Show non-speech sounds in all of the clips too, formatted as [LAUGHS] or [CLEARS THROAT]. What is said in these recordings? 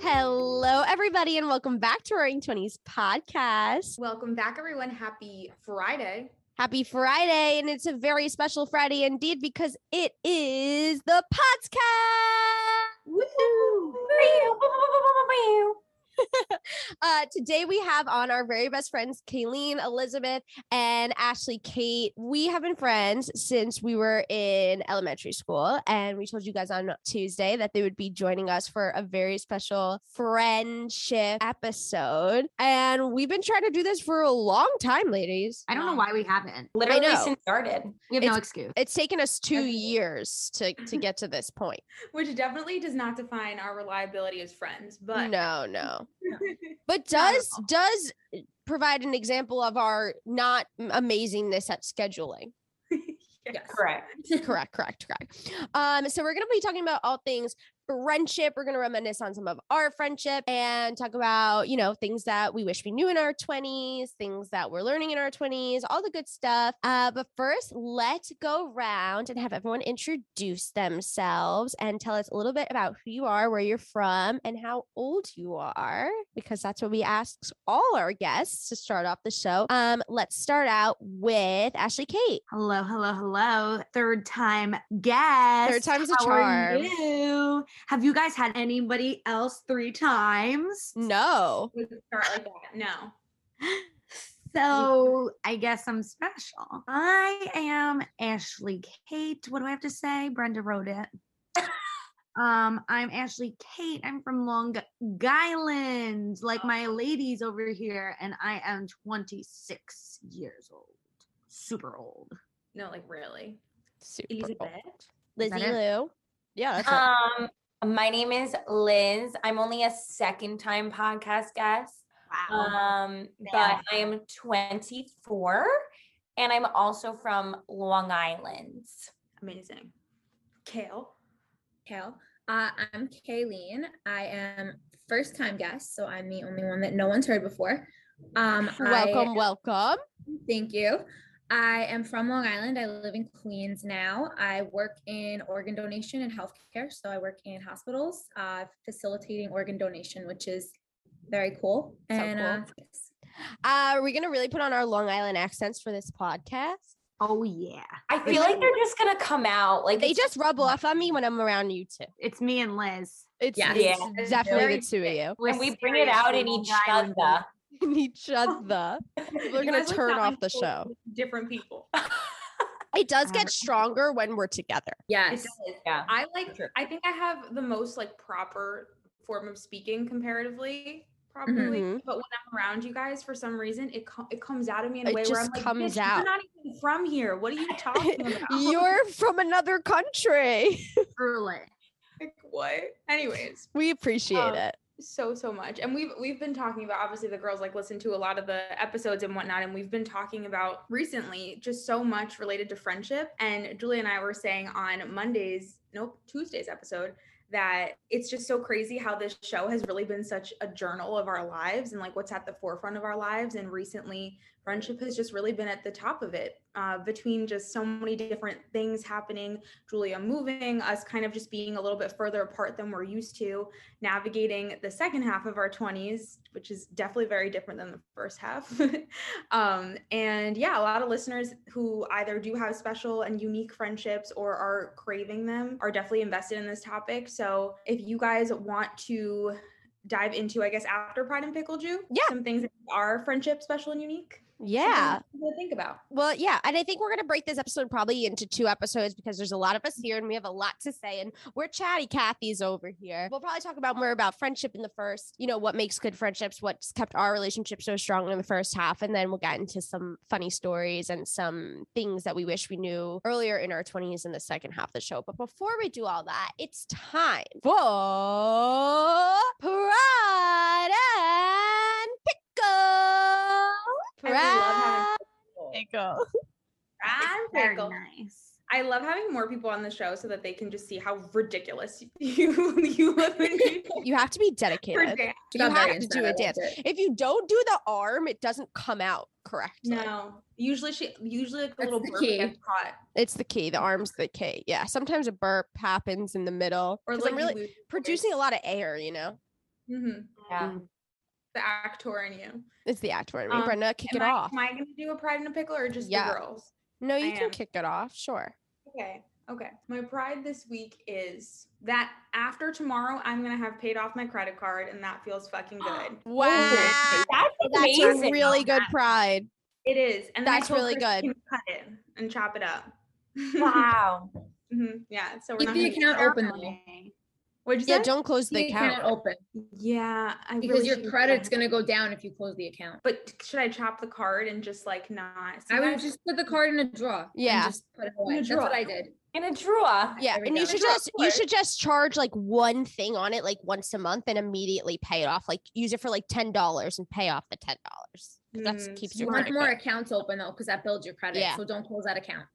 Do you believe? Hello, everybody, and welcome back to Roaring Twenties podcast. Welcome back, everyone. Happy Friday. Happy Friday, and it's a very special Friday indeed because it is the podcast. [LAUGHS] uh, today we have on our very best friends, Kayleen, Elizabeth, and Ashley Kate. We have been friends since we were in elementary school, and we told you guys on Tuesday that they would be joining us for a very special friendship episode. And we've been trying to do this for a long time, ladies. I don't know why we haven't. Literally know. since started. We have no It's- excuse. It's taken us two Definitely. years to, to [LAUGHS] get to this point. Which definitely does not define our reliability as friends, but No, no. [LAUGHS] But does does provide an example of our not amazingness at scheduling. [LAUGHS] yes. Correct. correct, correct, correct. Um, so we're gonna be talking about all things friendship. We're gonna reminisce on some of our friendship and talk about, you know, things that we wish we knew in our 20s, things that we're learning in our 20s, all the good stuff. Uh, but first, let's go around and have everyone introduce themselves and tell us a little bit about who you are, where you're from, and how old you are, because that's what we ask all our guests to start off the show. Um, let's start out with Ashley Kate. Hello, hello, hello. Third time guest. Third time's a How are charm. Have you guys had anybody else three times? No. We could start like. No. [LAUGHS] So I guess I'm special. I am Ashley Kate. What do I have to say? Brenda wrote it. [LAUGHS] Um, I'm Ashley Kate. I'm from Long Island, like my ladies over here, and I am 26 years old. Super old. No, like really. Super Elizabeth. old. Lizzie? Lou. Yeah, that's. Um, my name is Liz. I'm only a second time podcast guest. Wow. Um, Yeah. but I am 24 and I'm also from Long Island. Amazing. Kale. Kale. Uh, I'm Kayleen. I am first time guest, so I'm the only one that no one's heard before. Um, welcome, I, welcome. Thank you. I am from Long Island. I live in Queens now. I work in organ donation and healthcare. So I work in hospitals, uh, facilitating organ donation, which is very cool. So and cool. Uh. Uh, are we gonna really put on our Long Island accents for this podcast? oh yeah. I feel like they're just gonna come out like They just rub off on me when I'm around you two. It's me and Liz. It's, Yes. it's Yeah. It's definitely very the two of you. We're and we bring it out in each other. In each other. People are gonna turn off the show. Different people. It does [LAUGHS] get stronger when we're together. Yes. Yeah. I like True. I think I have the most like proper form of speaking comparatively. Probably, Mhm. but when I'm around you guys, for some reason, it co- it comes out of me in a It way where I'm just like, comes out." You're not even from here. What are you talking [LAUGHS] about? You're from another country. Truly. like, what? Anyways, we appreciate Um, it. So so much. And we've we've been talking about obviously the girls like listen to a lot of the episodes and whatnot and we've been talking about recently just so much related to friendship. And julie and i were saying on monday's nope tuesday's episode that it's just so crazy how this show has really been such a journal of our lives and like what's at the forefront of our lives. And recently friendship has just really been at the top of it uh, between just so many different things happening julia moving us kind of just being a little bit further apart than we're used to navigating the second half of our 20s, which is definitely very different than the first half. [LAUGHS] um, and yeah, a lot of listeners who either do have special and unique friendships or are craving them are definitely invested in this topic. So if you guys want to dive into, I guess, after Pride and Pickle Jew, Yeah. some things that are friendship special and unique. Yeah. To think about. Well, yeah. And I think we're going to break this episode probably into two episodes because there's a lot of us here and we have a lot to say. And we're chatty Cathy's over here. We'll probably talk about more about friendship in the first, you know, what makes good friendships, what's kept our relationship so strong in the first half. And then we'll get into some funny stories and some things that we wish we knew earlier in our 20s in the second half of the show. But before we do all that, it's time for Pride and Pickle. Crab Very pickle. nice. I love having more people on the show so that they can just see how ridiculous [LAUGHS] you you live in. [LAUGHS] You have to be dedicated. You got very have to do that, a I dance. it. If you don't do the arm, it doesn't come out correctly. No, usually she usually like a That's little the burp key. gets caught, It's the key. The arm's the key. Yeah. Sometimes a burp happens in the middle. or 'cause like I'm really producing a lot of air, you know? hmm Yeah. The actor in you. It's the actor in me. Um, Brenda, kick it I, off. am I going to do a Pride in a Pickle or just Yeah. the girls? No, you I can am. kick it off. Sure. Okay. Okay. My pride this week is that after tomorrow, I'm going to have paid off my credit card, and that feels fucking [GASPS] good. Wow. That's That's amazing. a really good pride. It is. And then I That's really good. can Cut it and chop it up. [LAUGHS] Wow. Mhm, Yeah. So we're Keep not the account open though. What'd you Yeah, say? don't close the The account account. open Yeah. I because really your credit's gonna go down if you close the account. But should I chop the card and just like not? See, I would that's- just put the card in a drawer. and Yeah. just put it away. a That's what. I did. In a drawer. Yeah, There we and you should just you should just charge like one thing on it like once a month and immediately pay it off. Like use it for like ten dollars and pay off the ten dollars. That's Mm, keeps You your want more good. accounts open though, because that builds your credit. Yeah. So don't close that account.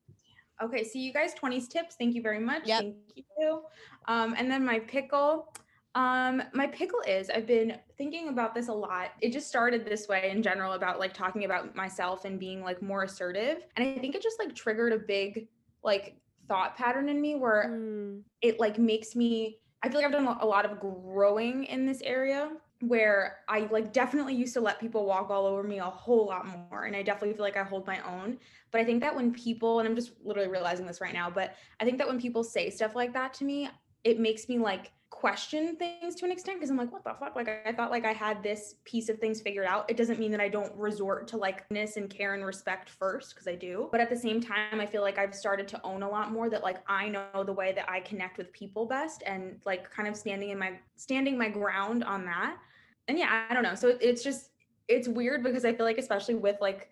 Okay, so you guys 20s tips. Thank you very much. Yep. Thank you. Um, and then my pickle. Um, my pickle is I've been thinking about this a lot. It just started this way in general about like talking about myself and being like more assertive. And I think it just like triggered a big like thought pattern in me where Mm, it like makes me I feel like I've done a lot of growing in this area where I like definitely used to let people walk all over me a whole lot more and I definitely feel like I hold my own. But I think that when people and I'm just literally realizing this right now but I think that when people say stuff like that to me it makes me like question things to an extent because I'm like what the fuck? Like I thought like I had this piece of things figured out. It doesn't mean that I don't resort to likeness and care and respect first because I do. But at the same time I feel like I've started to own a lot more that like I know the way that I connect with people best and like kind of standing in my standing my ground on that and yeah I don't know. So it, it's just it's weird because I feel like especially with like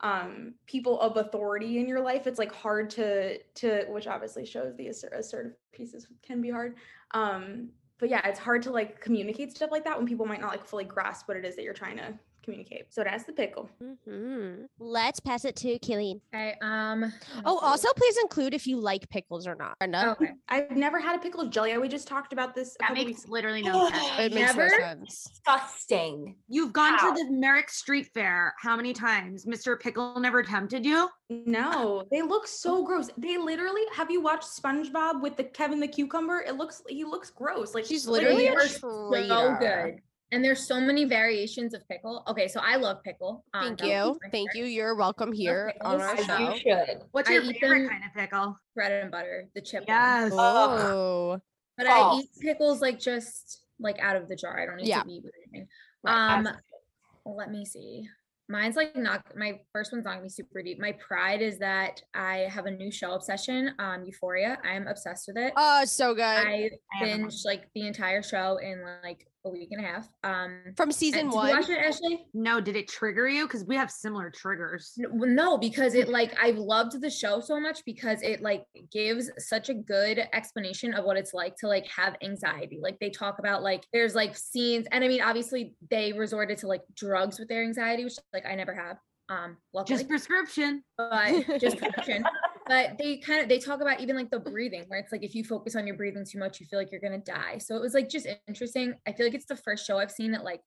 um people of authority in your life it's like hard to to which obviously shows the asser- assertive pieces can be hard. Um but yeah it's hard to like communicate stuff like that when people might not like fully grasp what it is that you're trying to communicate so that's the pickle mhm. Let's pass it to Killeen. Okay. Um. Oh, see. also please include if you like pickles or not. Brenda. Okay. [LAUGHS] i've never had a pickle jelly we just talked about this That couple makes weeks literally no sense. It makes Never? no sense. Disgusting. You've gone How? to the Merrick Street Fair how many times? Mr. Pickle never tempted you? no they look so gross they literally have you watched spongebob with the kevin the cucumber it looks he looks gross like She's like, literally a are so good. And there's so many variations of pickle. Okay, so I love pickle. um, Thank you. Thank favorite. you. You're welcome here on our show. You should. What's your eat favorite kind of pickle? Bread and butter, the chip. one. Yes. Oh. But I eat pickles like just like out of the jar. I don't need Yeah. to eat with anything. Um, that's- let me see. Mine's like not my first one's not gonna be super deep. My pride is that I have a new show obsession, um, Euphoria. I am obsessed with it. Oh, so good. I I haven't like the entire show in like a week and a half. Um, From season did one. You watch it, Ashley? No, did it trigger you? Because we have similar triggers. No, because it like I've loved the show so much because it like gives such a good explanation of what it's like to like have anxiety. Like they talk about like there's like scenes, and I mean obviously they resorted to like drugs with their anxiety, which like I never have. Um, luckily, Just prescription. but just prescription. [LAUGHS] But they kind of they talk about even like the breathing, where it's like if you focus on your breathing too much, you feel like you're gonna die. So it was like just interesting. I feel like it's the first show I've seen that like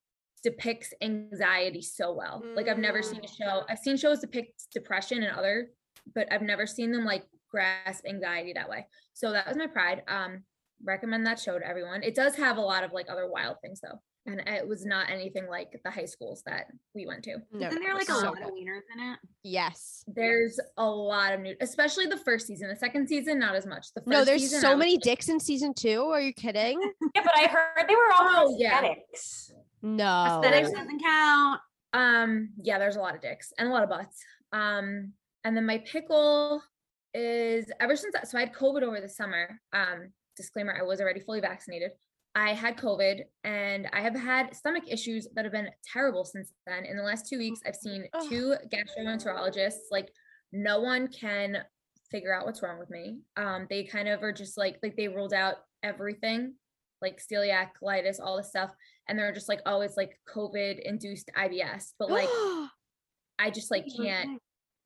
depicts anxiety so well. Like I've never seen a show. I've seen shows depict depression and other, but I've never seen them like grasp anxiety that way. So that was my pride. Um, recommend that show to everyone. It does have a lot of like other wild things though. And it was not anything like the high schools that we went to. No, Isn't there like a so lot good. of wieners in it? Yes. There's a lot of new, especially the first season. The second season, not as much. The first No, there's season, so many like, dicks in season two. Are you kidding? [LAUGHS] Yeah, but I heard they were all Oh, yeah. No. Aesthetics doesn't count. Um, yeah, there's a lot of dicks and a lot of butts. Um, and then my pickle is ever since so I had COVID over the summer. Um, disclaimer, I was already fully vaccinated. I had COVID and I have had stomach issues that have been terrible since then. In the last two weeks, I've seen Ugh. two gastroenterologists. Like, no one can figure out what's wrong with me. Um, they kind of are just like like they ruled out everything, like celiac, colitis, all this stuff, and they're just like, oh, it's like COVID induced IBS. But like, [GASPS] I just like can't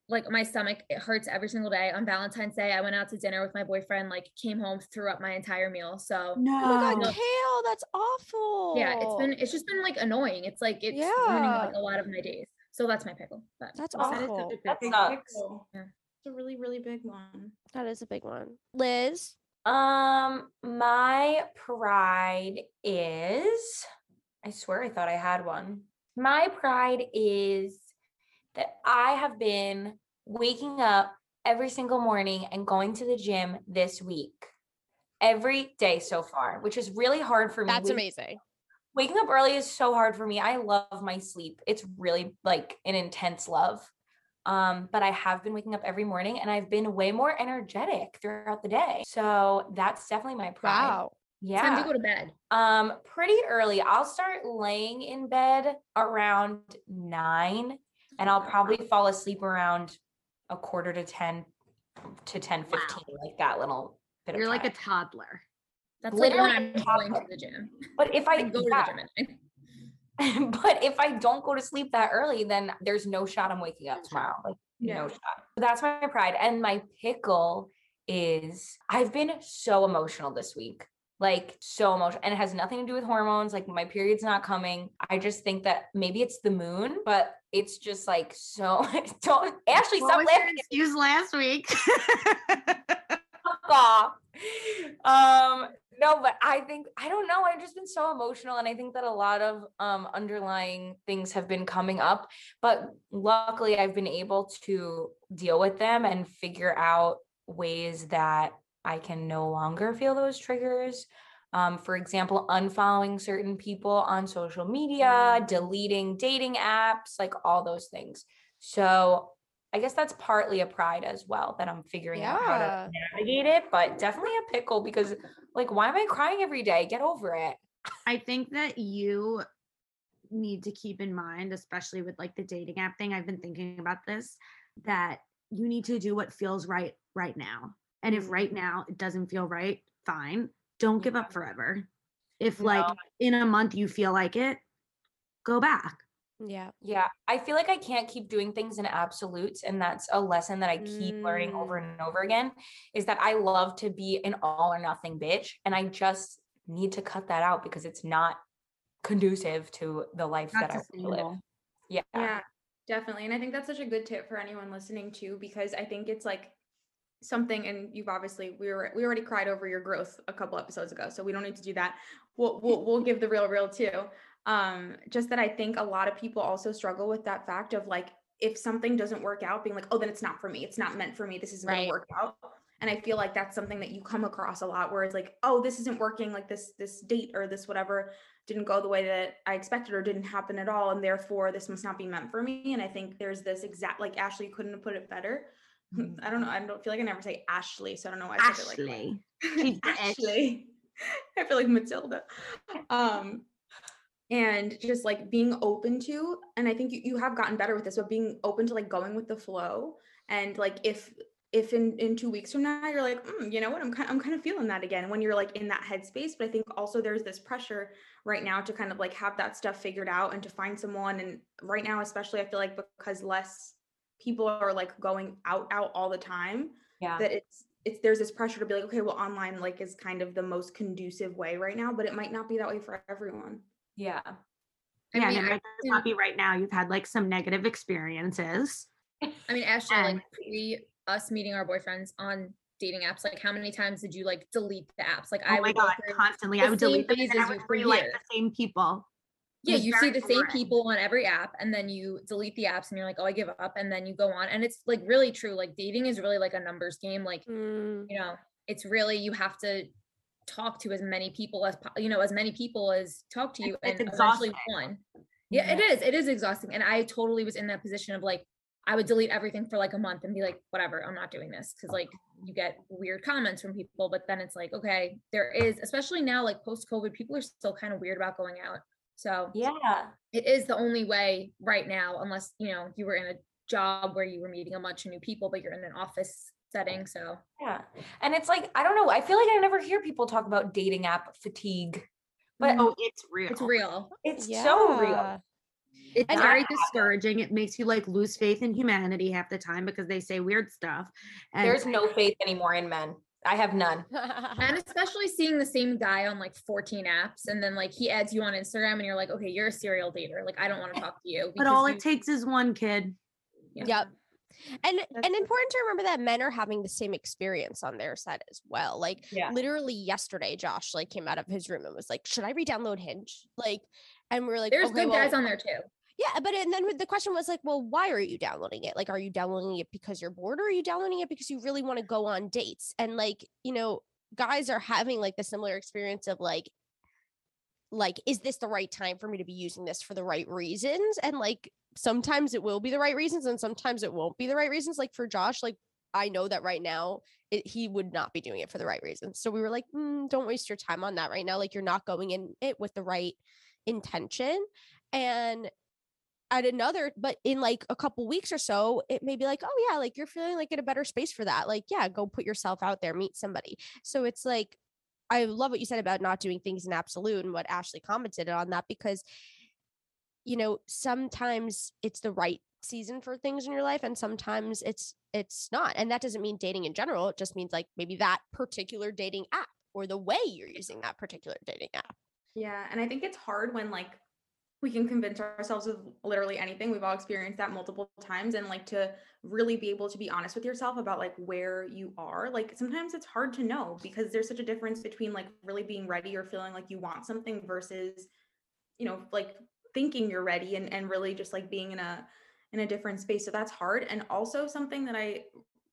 like my stomach it hurts every single day. On Valentine's Day, I went out to dinner with my boyfriend, like came home, threw up my entire meal. So No. Oh my god, No. kale, that's awful. yeah, it's been it's just been like annoying. It's like it's ruining like a lot of my days. So that's my pickle. But That's That is awful. a That sucks. pickle. Yeah. It's a really, really big one. That is a big one. Liz, Um, my pride is I swear I thought I had one. My pride is that I have been waking up every single morning and going to the gym this week. Every day so far, which is really hard for me. that's amazing. Waking up early is so hard for me. I love my sleep. It's really like an intense love. Um, but I have been waking up every morning and I've been way more energetic throughout the day. So that's definitely my pride. Wow. Yeah. time to go to bed. Um, pretty early. I'll start laying in bed around nine, and I'll probably fall asleep around a quarter to ten to ten fifteen, like that little bit You're like a toddler. That's like when I'm a going to the gym. But if I I go to the gym at night. [LAUGHS] but if I don't go to sleep that early, then there's no shot I'm waking up tomorrow. Like Yeah. no shot. So that's my pride. And my pickle is I've been so emotional this week. Like so emotional. And it has nothing to do with hormones. Like my period's not coming. I just think that maybe it's the moon, but it's just like so [LAUGHS] don't Ashley, What stop laughing. excuse last week? Off. Um, no, but I think I don't know. I've just been so emotional, and I think that a lot of um underlying things have been coming up. But luckily, I've been able to deal with them and figure out ways that I can no longer feel those triggers. Um, for example, unfollowing certain people on social media, deleting dating apps, like all those things. So I guess that's partly a pride as well that I'm figuring out how to navigate it, but definitely a pickle because like why am I crying every day? Get over it. I think that you need to keep in mind, especially with like the dating app thing. I've been thinking about this that you need to do what feels right right now. And if right now it doesn't feel right, fine. Don't give up forever. If like in a month you feel like it, go back. Yeah. Yeah, I feel like I can't keep doing things in absolutes. And that's a lesson that I keep learning over mm. and over again is that I love to be an all or nothing bitch. And I just need to cut that out because it's not conducive to the life Not that I want to live. Yeah. Yeah, definitely. And I think that's such a good tip for anyone listening too, because I think it's like something and you've obviously we were we already cried over your growth a couple episodes ago, so we don't need to do that. We'll we'll we'll give the real real too. Um, just that I think a lot of people also struggle with that fact of like if something doesn't work out, being like, oh, then it's not for me. It's not meant for me. This isn't Right. gonna work out. And I feel like that's something that you come across a lot where it's like, oh, this isn't working, like this this date or this whatever didn't go the way that I expected or didn't happen at all. And therefore this must not be meant for me. And I think there's this exact like Ashley couldn't have put it better. [LAUGHS] I don't know. I don't feel like I never say Ashley, so I don't know why I it like Ashley. [LAUGHS] that. Keep the edge. Ashley. [LAUGHS] I feel like Matilda. Um and just like being open to and i think you, you have gotten better with this but being open to like going with the flow and like if if in in two weeks from now you're like mm, you know what i'm kind i'm kind of feeling that again when you're like in that headspace but i think also there's this pressure right now to kind of like have that stuff figured out and to find someone and right now especially i feel like because less people are like going out out all the time Yeah. that it's it's there's this pressure to be like okay well online like is kind of the most conducive way right now but it might not be that way for everyone Yeah. I yeah, mean, and it might not be right now. You've had like some negative experiences. [LAUGHS] I mean, Ashley, And- like pre us meeting our boyfriends on dating apps, like how many times did you like delete the apps? Like Oh I my would god, constantly. I would delete them and I would for re-like the same people. Yeah, you see the same boring. people on every app and then you delete the apps and you're like, oh, I give up. And then you go on. And it's like really true. Like dating is really like a numbers game. Like, Mm, you know, it's really you have to talk to as many people as you know, as many people as talk to you It's and eventually one. Yeah, it is. It is exhausting. And I totally was in that position of like, I would delete everything for like a month and be like, whatever, I'm not doing this. Cause like you get weird comments from people, but then it's like, okay, there is, especially now, like post COVID, people are still kind of weird about going out. So Yeah. it is the only way right now, unless, you know, you were in a job where you were meeting a bunch of new people, but you're in an office setting. So Yeah. And it's like, I don't know. I feel like I never hear people talk about dating app fatigue, but Oh, it's real. it's real. it's so real. It's And very I- discouraging. It makes you like lose faith in humanity half the time because they say weird stuff. And There's no faith anymore in men. I have none. And [LAUGHS] especially seeing the same guy on like 14 apps and then like he adds you on Instagram and you're like, okay, you're a serial dater. Like I don't want to talk to you. but all you- it takes is one kid. Yeah. Yep. And That's and important to remember that men are having the same experience on their side as well. Like Yeah. literally yesterday, Josh like came out of his room and was like, "Should I re-download Hinge?" Like, and we are like, There's okay, good guys on there too. Yeah, but and then the question was like, well, why are you downloading it? Like, are you downloading it because you're bored, or are you downloading it because you really want to go on dates? And like, you know, guys are having like the similar experience of like, like, is this the right time for me to be using this for the right reasons? And like, sometimes it will be the right reasons, and sometimes it won't be the right reasons. Like for Josh, like I know that right now it, he would not be doing it for the right reasons. So we were like, "Mm, don't waste your time on that right now. Like you're not going in it with the right intention. And at another, but in like a couple weeks or so, it may be like, oh yeah, like you're feeling like in a better space for that. Like, yeah, go put yourself out there, meet somebody. So it's like, I love what you said about not doing things in absolute and what Ashley commented on that because, you know, sometimes it's the right season for things in your life and sometimes it's it's not and that doesn't mean dating in general it just means like maybe that particular dating app or the way you're using that particular dating app Yeah, and I think it's hard when like we can convince ourselves of literally anything. We've all experienced that multiple times and like to really be able to be honest with yourself about like where you are. Like sometimes it's hard to know because there's such a difference between like really being ready or feeling like you want something versus you know, like thinking you're ready and and really just like being in a in a different space. So that's hard. And also something that I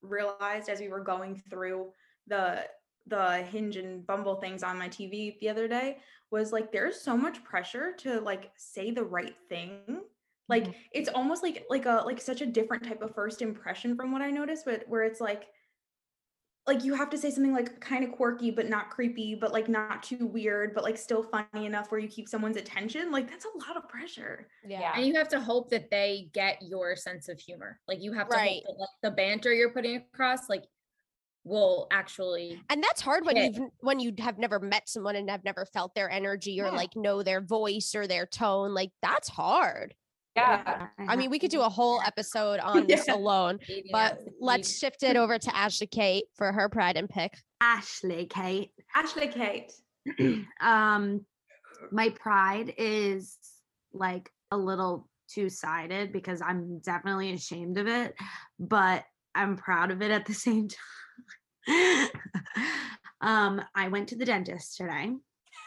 realized as we were going through the the hinge and bumble things on my TV the other day was like there's so much pressure to like say the right thing like Mhm. it's almost like like a like such a different type of first impression from what i noticed but where it's like like you have to say something like kind of quirky but not creepy but like not too weird but like still funny enough where you keep someone's attention like that's a lot of pressure Yeah. And you have to hope that they get your sense of humor. Like you have to Right. hope that like the banter you're putting across, like will actually and that's hard when Okay. you've when you have never met someone and have never felt their energy or Yeah. like know their voice or their tone like that's hard Yeah. i mean we could do a whole episode [LAUGHS] on this alone dating but apps let's lead- shift it [LAUGHS] over to ashley kate for her pride and pick Ashley, Kate. ashley kate [CLEARS THROAT] um my pride is like a little two-sided because I'm definitely ashamed of it, but I'm proud of it at the same [LAUGHS] time. [LAUGHS] um I went to the dentist today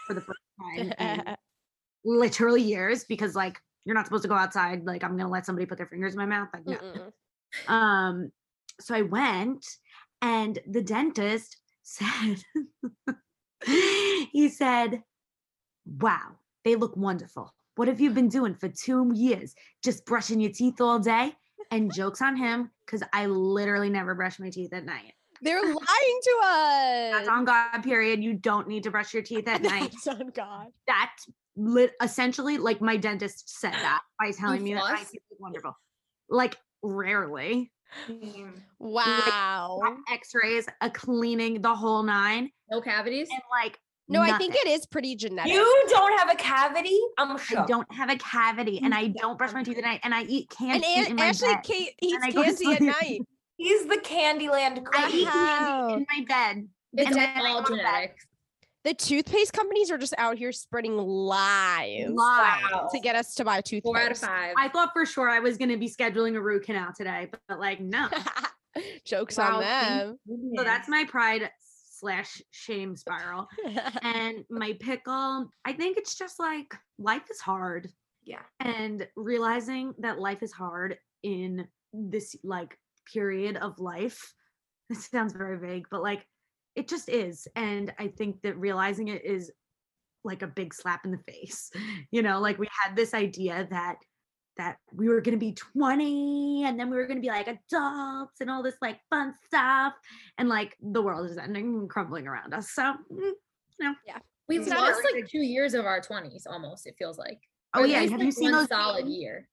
for the first time in [LAUGHS] literally years because like you're not supposed to go outside like I'm going to let somebody put their fingers in my mouth like no. Mm-mm. [LAUGHS] Um, so I went, and the dentist said, he said, Wow, they look wonderful. What have you been doing for two years? Just brushing your teeth all day? And jokes on him, because I literally never brush my teeth at night. They're [LAUGHS] lying to us That's on God, period. You don't need to brush your teeth at [LAUGHS] night. That's on god That lit essentially, like my dentist said that by [LAUGHS] telling me that my floss? teeth look wonderful. Like rarely. wow X-rays, a cleaning, the whole nine. no cavities. and like no i think it is pretty genetic You don't have a cavity? I'm sure. I don't have a cavity and I don't brush my teeth at night and I eat and candy An- in my ashley kate eats candy at night He's the Candyland I eat candy in my bed. It's and then all go to bed. genetic. the toothpaste companies are just out here spreading lies Lies. To get us to buy toothpaste. Four out of five. I thought for sure I was going to be scheduling a root canal today, but, but like no. [LAUGHS] Jokes Wow, on them. so that's my pride slash shame spiral. [LAUGHS] and my pickle, I think it's just like life is hard. Yeah. And realizing that life is hard in this like period of life. [LAUGHS] It sounds very vague, but like it just is. And I think that realizing it is like a big slap in the face. [LAUGHS] You know, like we had this idea that that we were going to be 20 and then we were going to be like adults and all this like fun stuff and like the world is ending and crumbling around us. So, mm, you know. Yeah. We've lost like two years of our twenties almost, it feels like. oh Or yeah, have you seen those solid year?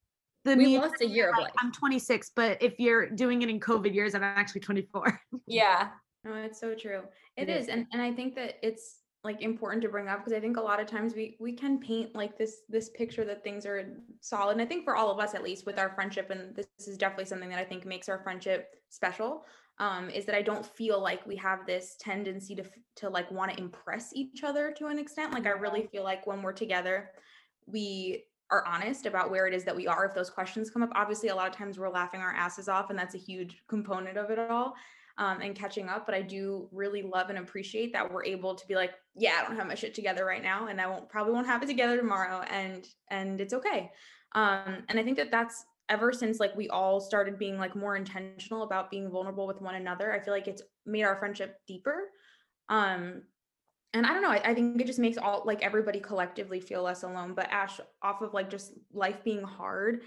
The We lost a year of life. I'm 26, but if you're doing it in COVID years, I'm actually 24. [LAUGHS] Yeah. No, it's so true. It it is. is. And and I think that it's like important to bring up because I think a lot of times we we can paint like this this picture that things are solid. And I think for all of us at least with our friendship, and this is definitely something that I think makes our friendship special, um, is that I don't feel like we have this tendency to to like want to impress each other to an extent. Like I really feel like when we're together, we are honest about where it is that we are if those questions come up. Obviously, a lot of times we're laughing our asses off, and that's a huge component of it all um, and catching up. But I do really love and appreciate that we're able to be like, yeah, I don't have my shit together right now, and I won't probably won't have it together tomorrow, and and it's okay. Um, and I think that that's ever since like we all started being like more intentional about being vulnerable with one another. I feel like it's made our friendship deeper. Um, and I don't know. I, I, think it just makes all like everybody collectively feel less alone. But Ash, off of like just life being hard,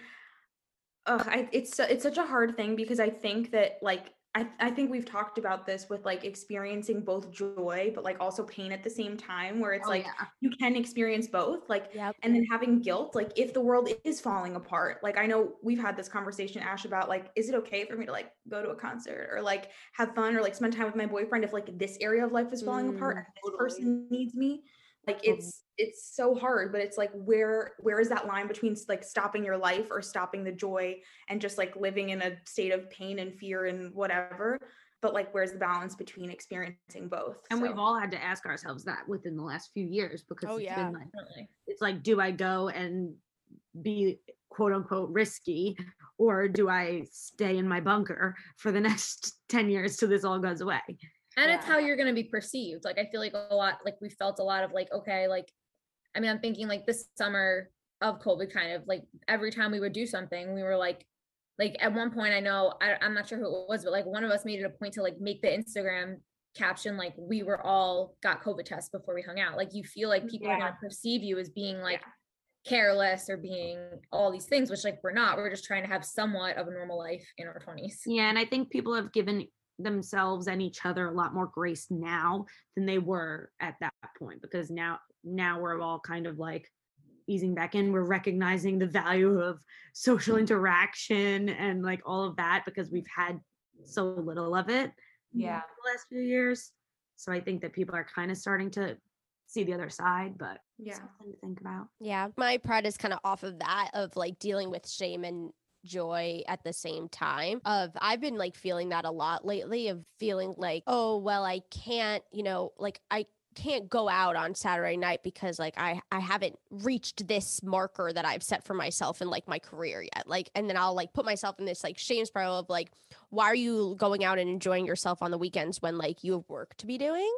uh, I, it's it's such a hard thing because I think that like I, I think we've talked about this with like experiencing both joy but like also pain at the same time where it's oh, like yeah. you can experience both like yep. and then having guilt like if the world is falling apart like i know we've had this conversation ash about like is it okay for me to like go to a concert or like have fun or like spend time with my boyfriend if like this area of life is falling mm, apart this person needs me like it's it's so hard but it's like where where is that line between like stopping your life or stopping the joy and just like living in a state of pain and fear and whatever but like where's the balance between experiencing both and so. we've all had to ask ourselves that within the last few years because oh, it's yeah. been like it's like do i go and be quote unquote risky or do i stay in my bunker for the [LAUGHS] next 10 years till this all goes away and yeah. it's how you're going to be perceived like i feel like a lot like we felt a lot of like okay like i mean i'm thinking like this summer of covid kind of like every time we would do something we were like like at one point i know I, i'm not sure who it was but like one of us made it a point to like make the instagram caption like we were all got covid tests before we hung out like you feel like people yeah. are to perceive you as being like yeah. careless or being all these things which like we're not we're just trying to have somewhat of a normal life in our 20s yeah and i think people have given themselves and each other a lot more grace now than they were at that point because now now we're all kind of like easing back in. We're recognizing the value of social interaction and like all of that because we've had so little of it yeah. the last few years. So i think that people are kind of starting to see the other side but yeah. something to think about. Yeah my pride is kind of off of that of like dealing with shame and joy at the same time of I've been like feeling that a lot lately of feeling like oh well I can't you know like I can't go out on Saturday night because like I I haven't reached this marker that I've set for myself in like my career yet. Like and then I'll like put myself in this like shame spiral of like why are you going out and enjoying yourself on the weekends when like you have work to be doing?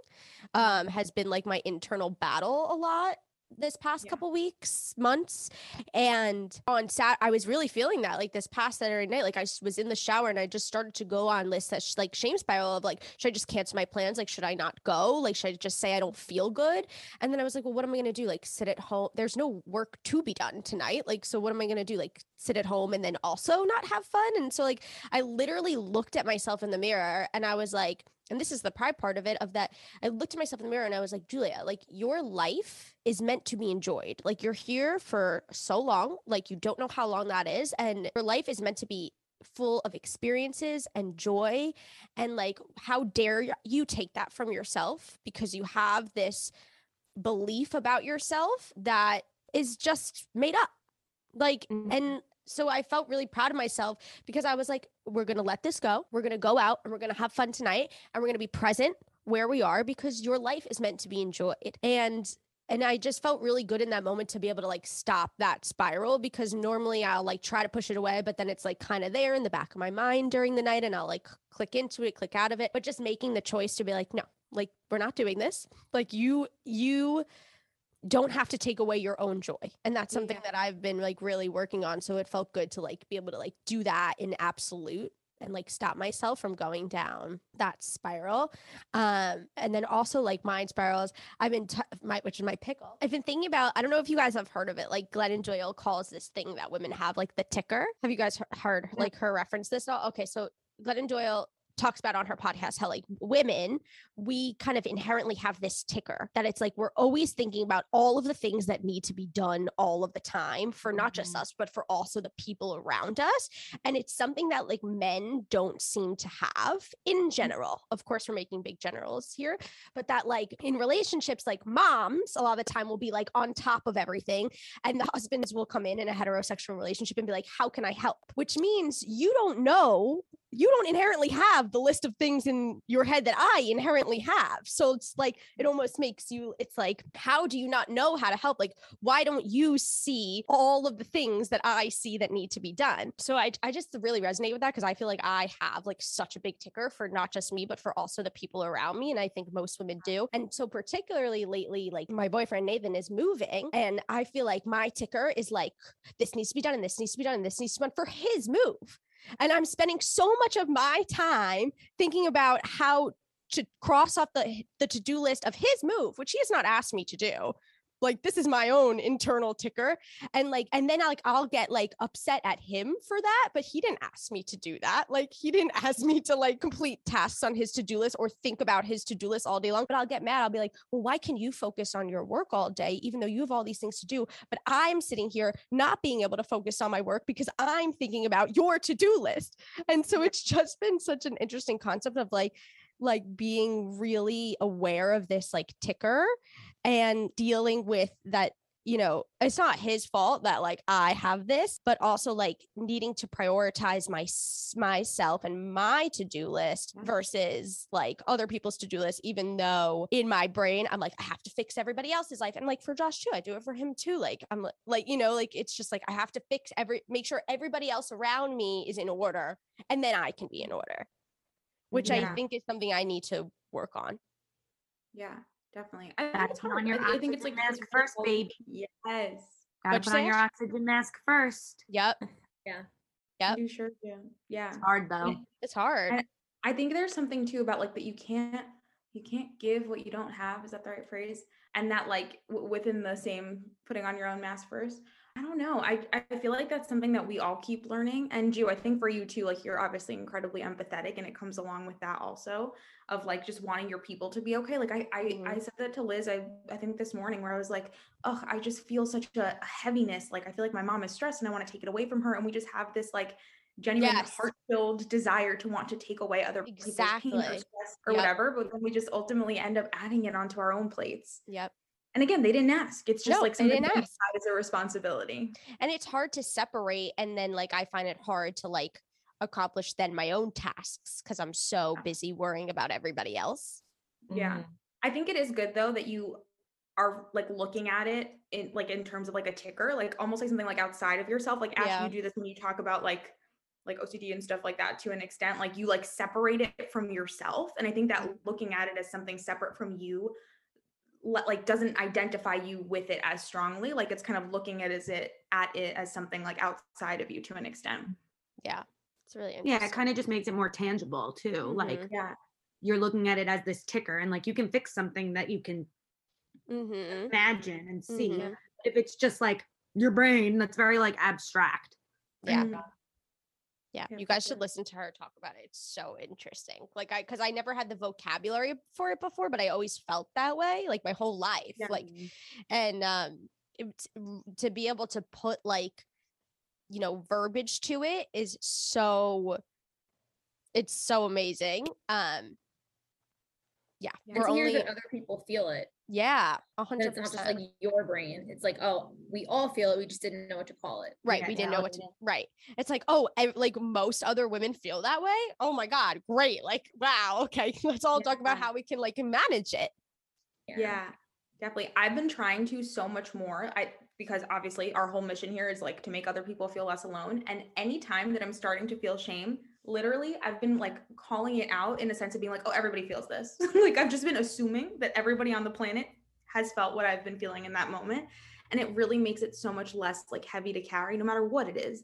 Um has been like my internal battle a lot this past yeah. couple weeks, months. And on Sat, I was really feeling that like this past Saturday night, like I was in the shower and I just started to go on lists that sh- like shame spiral of like, should I just cancel my plans? Like, should I not go? Like, should I just say I don't feel good? And then I was like, well, what am I going to do? Like, sit at home. There's no work to be done tonight. Like, so what am I going to do? Like, sit at home and then also not have fun? And so, like, I literally looked at myself in the mirror and I was like, and this is the pride part of it of that i looked at myself in the mirror and i was like julia like your life is meant to be enjoyed like you're here for so long like you don't know how long that is and your life is meant to be full of experiences and joy and like how dare you take that from yourself because you have this belief about yourself that is just made up like mm-hmm. and so I felt really proud of myself because I was like, we're going to let this go. We're going to go out and we're going to have fun tonight and we're going to be present where we are because your life is meant to be enjoyed. And and I just felt really good in that moment to be able to like stop that spiral because normally I'll like try to push it away, but then it's like kind of there in the back of my mind during the night and I'll like click into it, click out of it. But just making the choice to be like, no, like we're not doing this. Like you, you don't have to take away your own joy. And that's something yeah. that I've been like really working on. So it felt good to like be able to like do that in absolute and like stop myself from going down that spiral. Um, and then also like mind spirals, I've been, t- my, which is my pickle. I've been thinking about, I don't know if you guys have heard of it. Like Glennon Doyle calls this thing that women have like the ticker. Have you guys heard like her reference this all? Okay. So Glennon Doyle talks about on her podcast how like women we kind of inherently have this ticker that it's like we're always thinking about all of the things that need to be done all of the time for not just Mhm. us but for also the people around us and it's something that like men don't seem to have in general. Of course we're making big generals here but that like in relationships like moms a lot of the time will be like on top of everything and the husbands will come in in a heterosexual relationship and be like how can i help? which means you don't know you don't inherently have the list of things in your head that I inherently have. So it's like it almost makes you it's like how do you not know how to help? Like why don't you see all of the things that I see that need to be done? So I I just really resonate with that because I feel like I have like such a big ticker for not just me but for also the people around me and I think most women do. And so particularly lately like my boyfriend Nathan is moving and I feel like my ticker is like this needs to be done and this needs to be done and this needs to be done for his move. And I'm spending so much of my time thinking about how to cross off the the to-do list of his move, which he has not asked me to do. Like this is my own internal ticker. And like, and then like I'll get like upset at him for that, but he didn't ask me to do that. Like he didn't [LAUGHS] ask me to like complete tasks on his to-do list or think about his to-do list all day long. But I'll get mad. I'll be like, well, why can you focus on your work all day, even though you have all these things to do? But I'm sitting here not being able to focus on my work because I'm thinking about your to-do list. And so it's just been such an interesting concept of like, like being really aware of this like ticker and dealing with that you know it's not his fault that like i have this but also like needing to prioritize my myself and my to-do list mm-hmm. versus like other people's to-do list even though in my brain i'm like i have to fix everybody else's life. And like for josh too i do it for him too like i'm like you know like it's just like i have to fix every make sure everybody else around me is in order and then i can be in order which i think is something i need to work on. Yeah, definitely. I think it's hard. on your I I think it's like mask first, baby. Yes. Gotta What'd put on your oxygen mask first. yep [LAUGHS] Yeah. Yep. You sure do. Yeah. It's hard though. it's hard And I think there's something too about like that you can't you can't give what you don't have. Is that the right phrase? And that like w- within the same putting on your own mask first. I don't know. I I feel like that's something that we all keep learning. And Ju, I think for you too, like you're obviously incredibly empathetic, and it comes along with that also of like just wanting your people to be okay. Like I I, I Mhm. said that to Liz. I I think this morning where I was like, oh, I just feel such a, heaviness. Like I feel like my mom is stressed, and I want to take it away from her. And we just have this like genuine Yes. heart-filled desire to want to take away other people's pain or stress or Yep. whatever, but then we just ultimately end up adding it onto our own plates. yep And again, they didn't ask. It's just No, like they something didn't ask. as a responsibility. and it's hard to separate and then like i find it hard to like accomplish then my own tasks because i'm so busy worrying about everybody else Yeah. Mhm. I think it is good though that you are like looking at it in like in terms of like a ticker, like almost like something like outside of yourself. Like Ash, Yeah. you do this when you talk about like like OCD and stuff like that to an extent. Like you like separate it from yourself. And I think that looking at it as something separate from you le- like doesn't identify you with it as strongly. Like it's kind of looking at as it at it as something like outside of you to an extent. yeah it's really Yeah, it kind of just makes it more tangible too. Like Mhm. Yeah. you're looking at it as this ticker and like you can fix something that you can mm-hmm. imagine and see. Mhm. If it's just like your brain, that's very like abstract. yeah Mhm. Yeah Yeah, you guys should listen to her talk about it it's so interesting like i because i never had the vocabulary for it before but i always felt that way like my whole life Yeah. like and um it, to be able to put like you know verbiage to it is so it's so amazing um yeah Yeah. And we're to hear only that other people feel it. yeah a that hundred It's not just like your brain. It's like, oh, we all feel it. We just didn't know what to call it. right Yeah, we didn't know what to validated. right it's like oh I, like most other women feel that way oh my god great like wow okay [LAUGHS] let's all talk about how we can like manage it Yeah, definitely. I've been trying to so much more. I because obviously our whole mission here is like to make other people feel less alone. And anytime that I'm starting to feel shame, literally I've been like calling it out in a sense of being like, oh, everybody feels this. [LAUGHS] like I've just been assuming that everybody on the planet has felt what I've been feeling in that moment. And it really makes it so much less like heavy to carry, no matter what it is.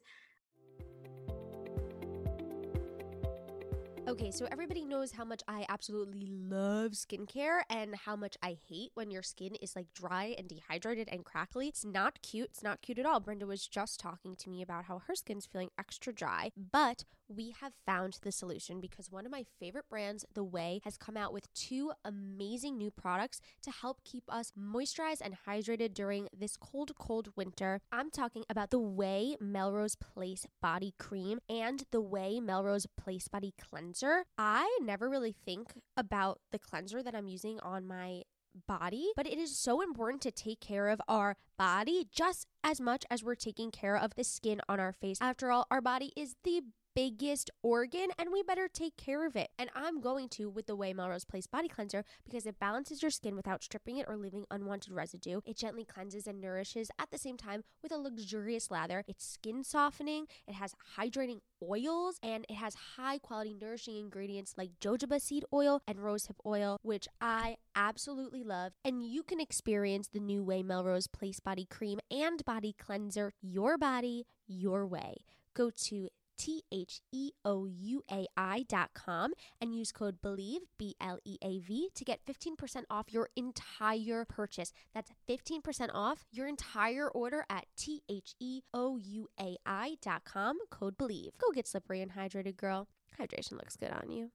Okay, so everybody knows how much I absolutely love skincare and how much I hate when your skin is like dry and dehydrated and crackly. It's not cute. It's not cute at all. Brenda was just talking to me about how her skin's feeling extra dry, but we have found the solution because one of my favorite brands, The OUAI, has come out with two amazing new products to help keep us moisturized and hydrated during this cold, cold winter. I'm talking about The OUAI Melrose Place Body Cream and The OUAI Melrose Place Body Cleanser cleanser, I never really think about the cleanser that I'm using on my body, but it is so important to take care of our body just as much as we're taking care of the skin on our face. After all, our body is the biggest organ and we better take care of it. And I'm going to with the OUAI Melrose Place Body Cleanser because it balances your skin without stripping it or leaving unwanted residue. It gently cleanses and nourishes at the same time with a luxurious lather. It's skin softening, it has hydrating oils, and it has high quality nourishing ingredients like jojoba seed oil and rosehip oil, which I absolutely love. And you can experience the new OUAI Melrose Place Body Cream and Body Cleanser your body, your way. Go to T H E O U A I dot com and use code BLEAV, B L E A V, to get 15% off your entire purchase. That's 15% off your entire order at T H E O U A I dot com, code BLEAV. Go get slippery and hydrated, girl. Hydration looks good on you.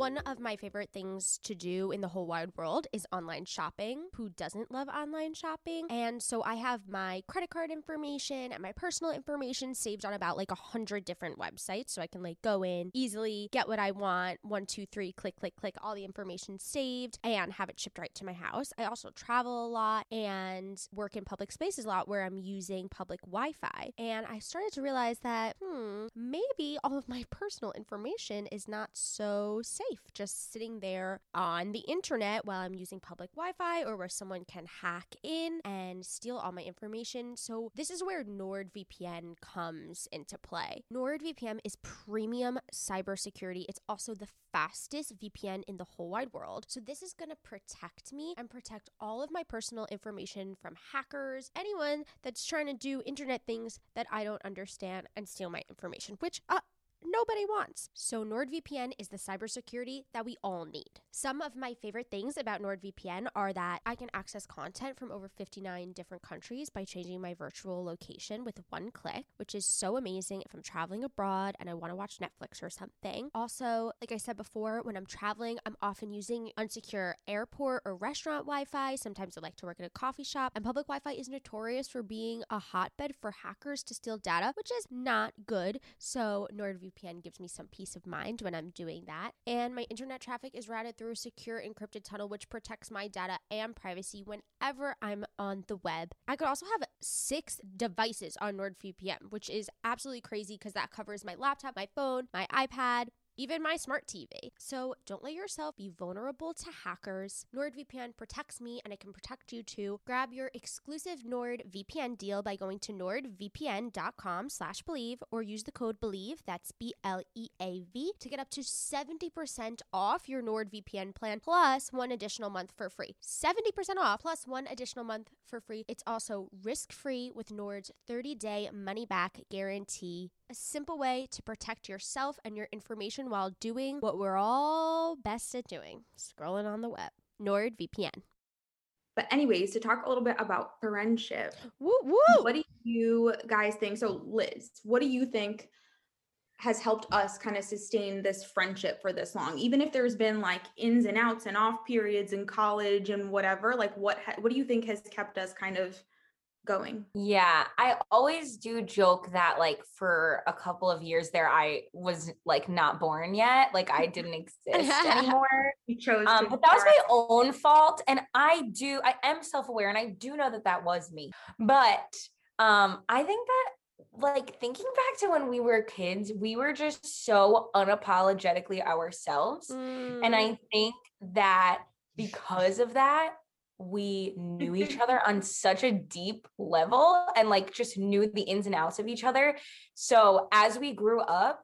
One of my favorite things to do in the whole wide world is online shopping. Who doesn't love online shopping? And so I have my credit card information and my personal information saved on about like a hundred different websites. So I can like go in easily, get what I want, one, two, three, click, click, click, all the information saved and have it shipped right to my house. I also travel a lot and work in public spaces a lot where I'm using public Wi Fi. And I started to realize that, hmm, maybe all of my personal information is not so safe safe just sitting there on the internet while I'm using public Wi Fi or where someone can hack in and steal all my information. So, this is where NordVPN comes into play. NordVPN is premium cybersecurity, it's also the fastest VPN in the whole wide world. So, this is going to protect me and protect all of my personal information from hackers, anyone that's trying to do internet things that I don't understand and steal my information, which, uh, nobody wants. So, NordVPN is the cybersecurity that we all need. Some of my favorite things about NordVPN are that I can access content from over 59 different countries by changing my virtual location with one click, which is so amazing if I'm traveling abroad and I want to watch Netflix or something. Also, like I said before, when I'm traveling, I'm often using unsecure airport or restaurant Wi Fi. Sometimes I like to work at a coffee shop, and public Wi Fi is notorious for being a hotbed for hackers to steal data, which is not good. So, NordVPN VPN gives me some peace of mind when I'm doing that. And my internet traffic is routed through a secure encrypted tunnel, which protects my data and privacy whenever I'm on the web. I could also have six devices on NordVPN, which is absolutely crazy because that covers my laptop, my phone, my iPad, even my smart TV. So don't let yourself be vulnerable to hackers. NordVPN protects me and it can protect you too. Grab your exclusive NordVPN deal by going to nordvpn.com slash bleav or use the code bleav, that's B-L-E-A-V, to get up to 70% off your NordVPN plan plus one additional month for free. 70% off plus one additional month for free. It's also risk-free with Nord's 30-day money-back guarantee a simple way to protect yourself and your information while doing what we're all best at doing scrolling on the web. NordVPN. But, anyways, to talk a little bit about friendship, woo, woo. what do you guys think? So, Liz, what do you think has helped us kind of sustain this friendship for this long? Even if there's been like ins and outs and off periods in college and whatever, like what ha- what do you think has kept us kind of going. Yeah, I always do joke that like for a couple of years there I was like not born yet, like I didn't exist [LAUGHS] anymore. You chose um, but that was my own fault and I do I am self-aware and I do know that that was me. But um I think that like thinking back to when we were kids, we were just so unapologetically ourselves. Mm. And I think that because of that, we knew each [LAUGHS] other on such a deep level and like just knew the ins and outs of each other. So as we grew up,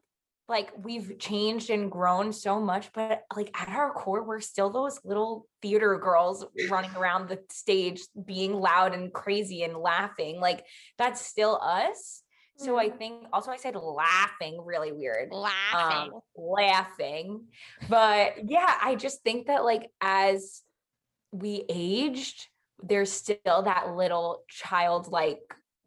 like we've changed and grown so much, but like at our core, we're still those little theater girls running around the stage being loud and crazy and laughing. Like that's still us. So I think also I said laughing really weird. Laughing. Um, laughing. But yeah, I just think that like as we aged, there's still that little childlike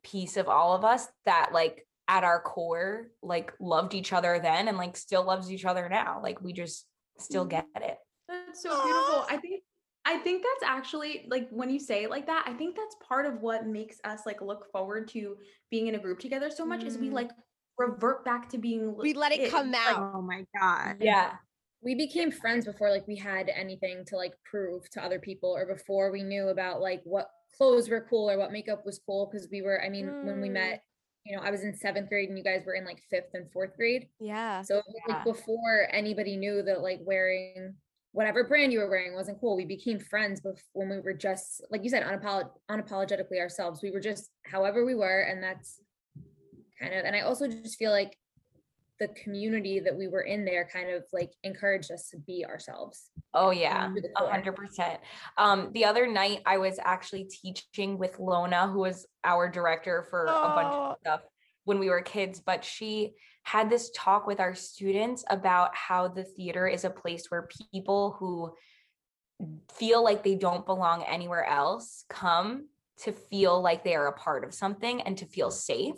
piece of all of us that like at our core like loved each other then and like still loves each other now. Like we just still get it. That's so beautiful. I think I think that's actually like when you say it like that, I think that's part of what makes us like look forward to being in a group together so much is we Mm. like revert back to being We let it come like, out. Oh my god. Yeah. We became friends before like we had anything to like prove to other people or before we knew about like what clothes were cool or what makeup was cool because we were i mean when we Mm. met you know i was in seventh grade and you guys were in like fifth and fourth grade Yeah. so was, like before anybody knew that like wearing whatever brand you were wearing wasn't cool we became friends bef- when we were just like you said unapolog- unapologetically ourselves we were just however we were and that's kind of and i also just feel like the community that we were in there kind of like encouraged us to be ourselves Oh yeah, a hundred percent. Um, the other night I was actually teaching with Lona, who was our director for a bunch Oh. of stuff when we were kids, but she had this talk with our students about how the theater is a place where people who feel like they don't belong anywhere else come to feel like they are a part of something and to feel safe.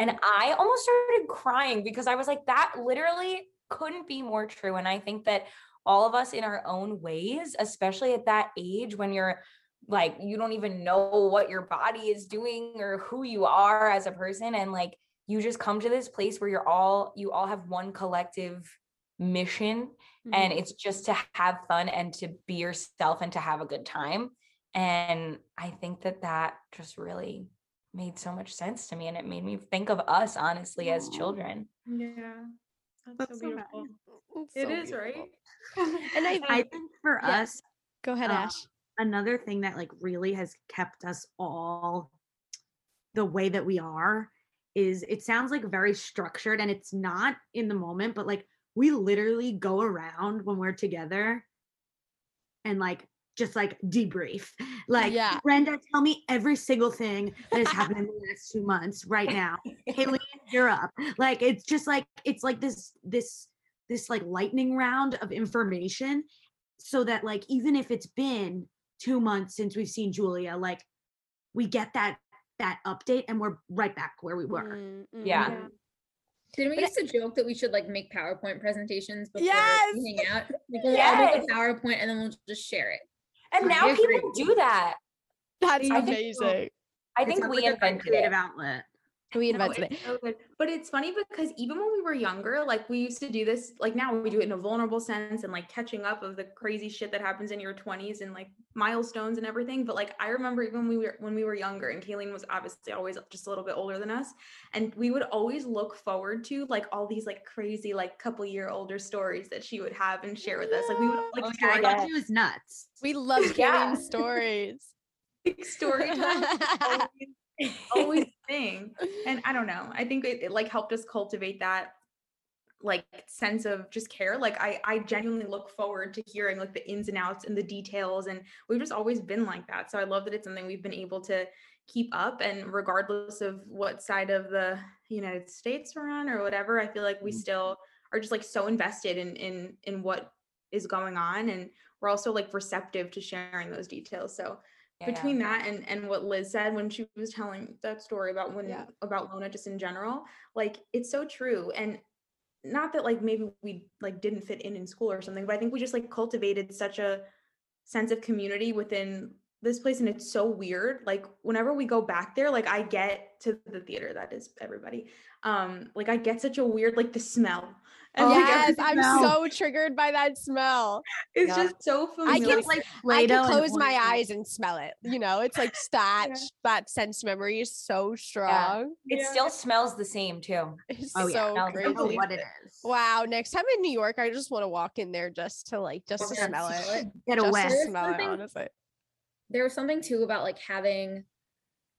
And I almost started crying because I was like, that literally couldn't be more true. And I think that all of us in our own ways, especially at that age when you're like, you don't even know what your body is doing or who you are as a person. And like, you just come to this place where you're all, you all have one collective mission and Mm-hmm. it's just to have fun and to be yourself and to have a good time. And I think that that just really made so much sense to me and it made me think of us honestly as children. Yeah. That's, That's so so beautiful. It's It so is, right? [LAUGHS] And I I think for Yeah. us, go ahead, uh, Ash. another thing that like really has kept us all the way that we are is it sounds like very structured and it's not in the moment but like we literally go around when we're together and like just like debrief like Yeah. brenda tell me every single thing that has happened in the last two months right now haley [LAUGHS] you're up like it's just like it's like this this this like lightning round of information so that like even if it's been two months since we've seen Julia, like we get that that update and we're right back where we were. Mm, mm, Yeah. Didn't we But used to joke that we should like make PowerPoint presentations before Yes! we hang out? Like we'll all make Yes! a PowerPoint and then we'll just share it. And now people do that. That's I think- amazing. I think we like a invented creative it. outlet. We No, invented it. so good. But it's funny because even when we were younger, like we used to do this, like now we do it in a vulnerable sense and like catching up of the crazy shit that happens in your 20s and like milestones and everything. But like I remember even when we were when we were younger and Kayleen was obviously always just a little bit older than us. And we would always look forward to like all these like crazy, like couple year older stories that she would have and share with us. Like we would like Oh, yeah, I story thought Yeah. she was nuts. We love [LAUGHS] Yeah. Kayleen's stories. [LAUGHS] like story time [LAUGHS] always, [LAUGHS] thing. And I don't know. I think it, it like helped us cultivate that like sense of just care. Like I I genuinely look forward to hearing like the ins and outs and the details. And we've just always been like that. So I love that it's something we've been able to keep up and regardless of what side of the United States we're on or whatever, I feel like we mm-hmm. still are just like so invested in in in what is going on and we're also like receptive to sharing those details. So Yeah. between that and and what Liz said when she was telling that story about when Yeah. about Lona just in general, like it's so true and not that like maybe we like didn't fit in in school or something, but I think we just like cultivated such a sense of community within this place and it's so weird like whenever we go back there like I get to the theater that is everybody um like I get such a weird like the smell and like, yes, everything I'm smell. so triggered by that smell. it's Yeah. just so familiar I familiar can like I can close my orange eyes and smell it. You [LAUGHS] know, it's like that that sense memory is so strong. It Yeah. still smells the same too. [LAUGHS] It's Oh, so Smells I crazy. don't know believe what it. it is. Wow, next time in New York, I just want to walk in there just to like just to Yeah, smell it. Get Just away. to smell it, honestly. There was something too about like having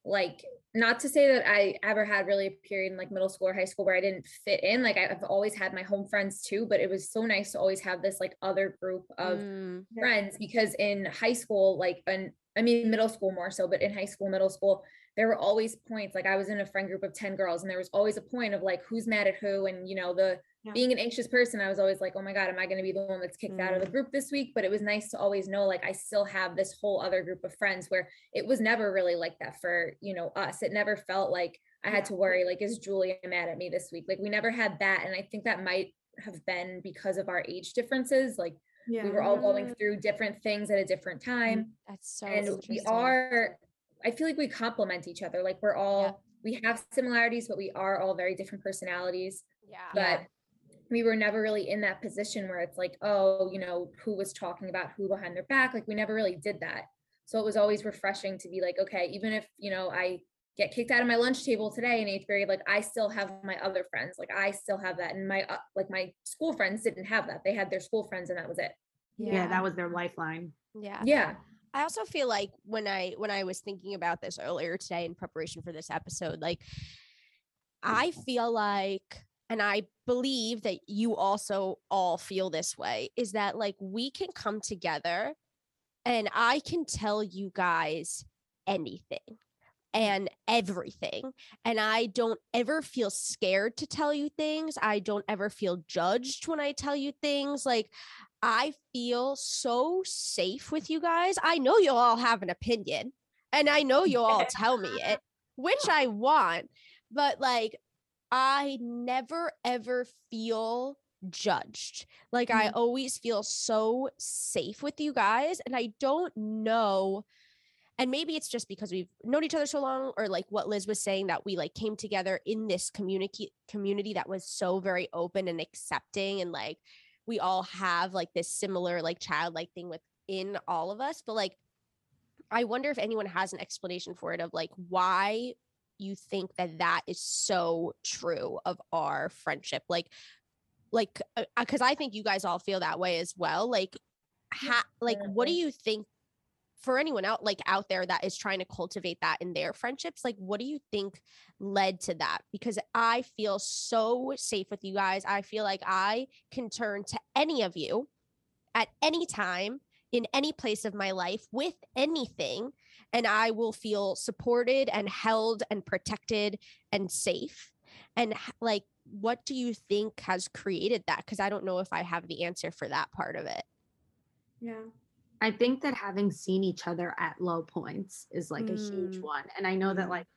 like not to say that I ever had really a period in like middle school or high school where I didn't fit in. Like I've always had my home friends too, but it was so nice to always have this like other group of Mm, friends because in high school, like an I mean, middle school more so, but in high school, middle school, there were always points. Like I was in a friend group of 10 girls, and there was always a point of like, who's mad at who? And, you know, the Yeah. being an anxious person, I was always like, oh my God, am I going to be the one that's kicked out of the mm. group this week? But it was nice to always know, like, I still have this whole other group of friends where it was never really like that for, you know, us. It never felt like I had to worry, like, is Julia mad at me this week? Like, we never had that. And I think that might have been because of our age differences. Like, Yeah. we were all going through different things at a different mm-hmm. time. That's so and we are i feel like we complement each other like we're all we have similarities but we are all very different personalities. Yeah. but we were never really in that position where it's like oh you know who was talking about who behind their back? Like we never really did that. So it was always refreshing to be like okay even if you know i get kicked out of my lunch table today in eighth grade like i still have my other friends like i still have that and my uh, like my school friends didn't have that they had their school friends and that was it Yeah, that was their lifeline. yeah. yeah I also feel like when I when I was thinking about this earlier today in preparation for this episode, like I feel like and I believe that you also all feel this way is that like we can come together and I can tell you guys anything and everything. And I don't ever feel scared to tell you things. I don't ever feel judged when I tell you things. Like, I feel so safe with you guys. I know you'll all have an opinion and I know you'll all [LAUGHS] tell me it, which I want, but like, I never ever feel judged. Like, I mm-hmm. always feel so safe with you guys. And I don't know and maybe it's just because we've known each other so long or like what liz was saying that we like came together in this community community that was so very open and accepting and like we all have like this similar like childlike thing within all of us. But like i wonder if anyone has an explanation for it of like why you think that that is so true of our friendship like like uh, uh, because i think you guys all feel that way as well like ha- like what do you think for anyone out like out there that is trying to cultivate that in their friendships like what do you think led to that? Because i feel so safe with you guys. I feel like i can turn to any of you at any time in any place of my life with anything and i will feel supported and held and protected and safe. And like what do you think has created that? Because i don't know if i have the answer for that part of it. Yeah. I think that having seen each other at low points is like a huge Mm. one. And I know that Mm. like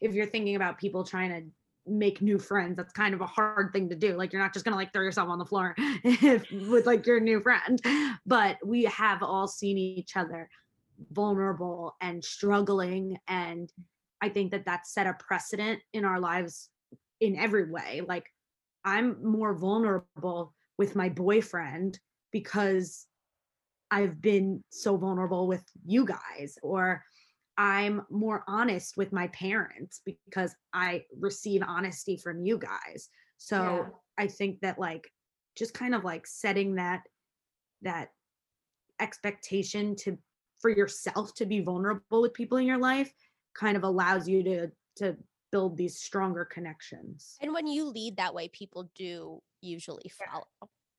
if you're thinking about people trying to make new friends, that's kind of a hard thing to do. Like you're not just gonna like throw yourself on the floor [LAUGHS] with like your new friend. But we have all seen each other vulnerable and struggling. And I think that that set a precedent in our lives in every way. Like I'm more vulnerable with my boyfriend because I've been so vulnerable with you guys, or I'm more honest with my parents because I receive honesty from you guys. So Yeah. I think that like just kind of like setting that that expectation to for yourself to be vulnerable with people in your life kind of allows you to to build these stronger connections. and when you lead that way people do usually follow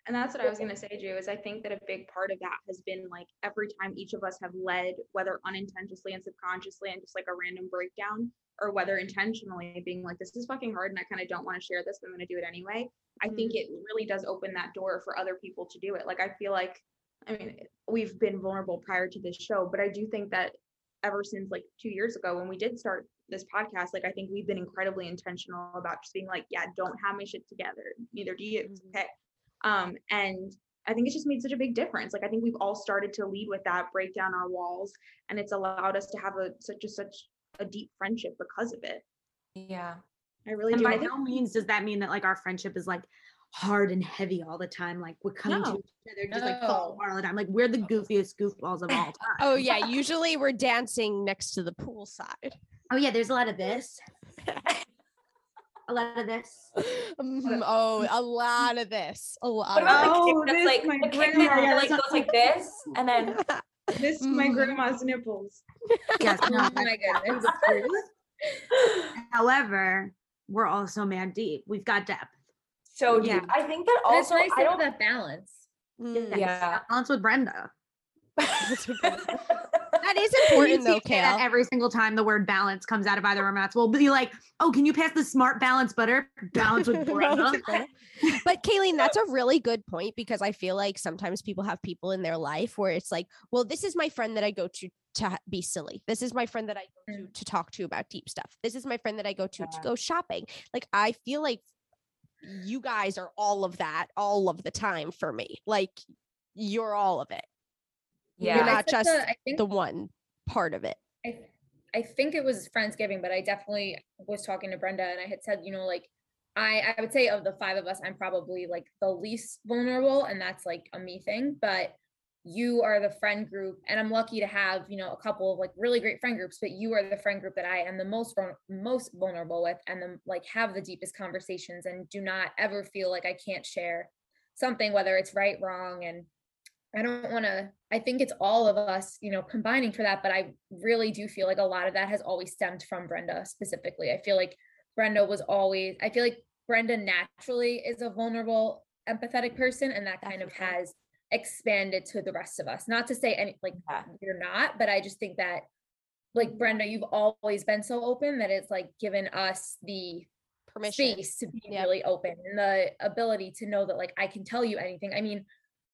And that's what I was going to say, Drew, is I think that a big part of that has been like every time each of us have led, whether unintentionally and subconsciously and just like a random breakdown, or whether intentionally being like, this is fucking hard and I kind of don't want to share this, but I'm going to do it anyway. I think mm-hmm. it really does open that door for other people to do it. Like, I feel like, I mean, we've been vulnerable prior to this show, but I do think that ever since like two years ago when we did start this podcast, like I think we've been incredibly intentional about just being like, yeah, don't have my shit together. Neither do you. It's mm-hmm. okay. Um, and I think it's just made such a big difference. Like I think we've all started to lead with that, break down our walls, and it's allowed us to have a such a such a deep friendship because of it. Yeah. I really And do. I by think- no means does that mean that like our friendship is like hard and heavy all the time. Like we're coming No. to each other just like fall No. apart all the time. Like we're the goofiest goofballs of all [LAUGHS] time. oh yeah usually we're dancing next to the pool side Oh yeah, there's a lot of this. [LAUGHS] a lot of this. Mhm, oh a lot of this a lot What of about Oh, the kick this that's like the kick that yeah, like goes like this and then [LAUGHS] this is my Mhm. grandma's nipples. Yes. Oh my that's goodness. [LAUGHS] However, we're also man deep. We've got depth. so Yeah. deep. I think that But it's also nice I have don't that balance. Mm. yeah. Balance with Brenda. [LAUGHS] That is [LAUGHS] important though, Kale. every single time the word balance comes out of either of our mouths. We'll be like, oh, can you pass the smart balance butter? Balance with [LAUGHS] Brenda. but Kayleen, that's a [LAUGHS] really good point because I feel like sometimes people have people in their life where it's like, well, this is my friend that I go to to be silly. This is my friend that I go to mm. to talk to about deep stuff. This is my friend that I go to to go shopping. Like I feel like you guys are all of that all of the time for me. Like you're all of it. Yeah. You're not just the- I think the one part of it. I, I think it was Friendsgiving, but I definitely was talking to Brenda and I had said, you know, like I, I would say of the five of us, I'm probably like the least vulnerable, and that's like a me thing. But you are the friend group, and I'm lucky to have, you know, a couple of like really great friend groups, but you are the friend group that I am the most most vulnerable with and the like have the deepest conversations and do not ever feel like I can't share something, whether it's right, wrong, and I don't want to, I think it's all of us, you know, combining for that. But I really do feel like a lot of that has always stemmed from Brenda specifically. I feel like Brenda was always, I feel like Brenda naturally is a vulnerable, empathetic person. And that kind of has expanded to the rest of us. Not to say any, like, Yeah. you're not, but I just think that, like, mm-hmm. Brenda, you've always been so open that it's like given us the Permission. space to be Yep. really open and the ability to know that like I can tell you anything. I mean,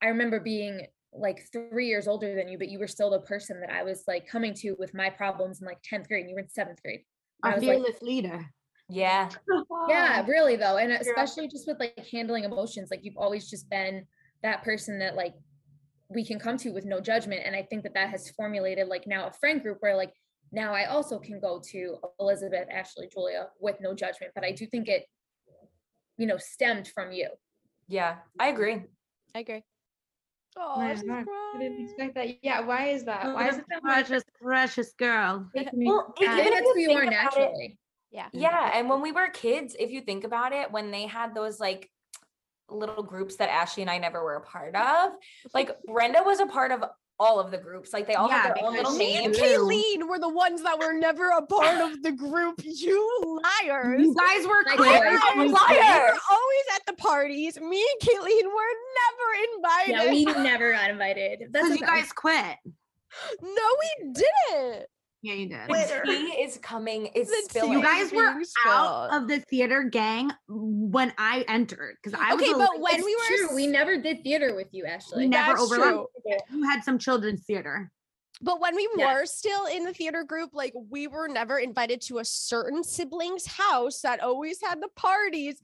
I remember being like three years older than you, but you were still the person that I was like coming to with my problems in like 10th grade and you were in seventh grade. And I Our was like, fearless leader. Yeah. [LAUGHS] yeah, really though. And especially just with like handling emotions, like you've always just been that person that like we can come to with no judgment. And I think that that has formulated like now a friend group where like now I also can go to Elizabeth, Ashley, Julia with no judgment. But I do think it, you know, stemmed from you. Yeah. I agree. I agree. Oh, My she's God, I didn't expect that. Yeah, why is that? Oh, why is it that my precious, precious girl? make Well, cry? I think Even if that's you who you are about it- naturally. Yeah. Yeah. And when we were kids, if you think about it, when they had those like little groups that Ashley and I never were a part of, [LAUGHS] like Brenda was a part of all of the groups. Like they all Yeah, had their own because little she Me and names. Kayleen were the ones that were never a part of the group. You liars. You guys were Like, quick. liars. I'm We were always at the parties. Me and Kayleen were never invited. Yeah, we never got invited. That's Because you guys quit. no, we didn't. Yeah, you did. The tea is coming, is The tea spilling. You guys were out spilled. of the theater gang when I entered because I was Okay, but little- when we were true. we never did theater with you, Ashley. We never That's overlapped. you had some children's theater. But when we Yeah. were still in the theater group, like we were never invited to a certain sibling's house that always had the parties.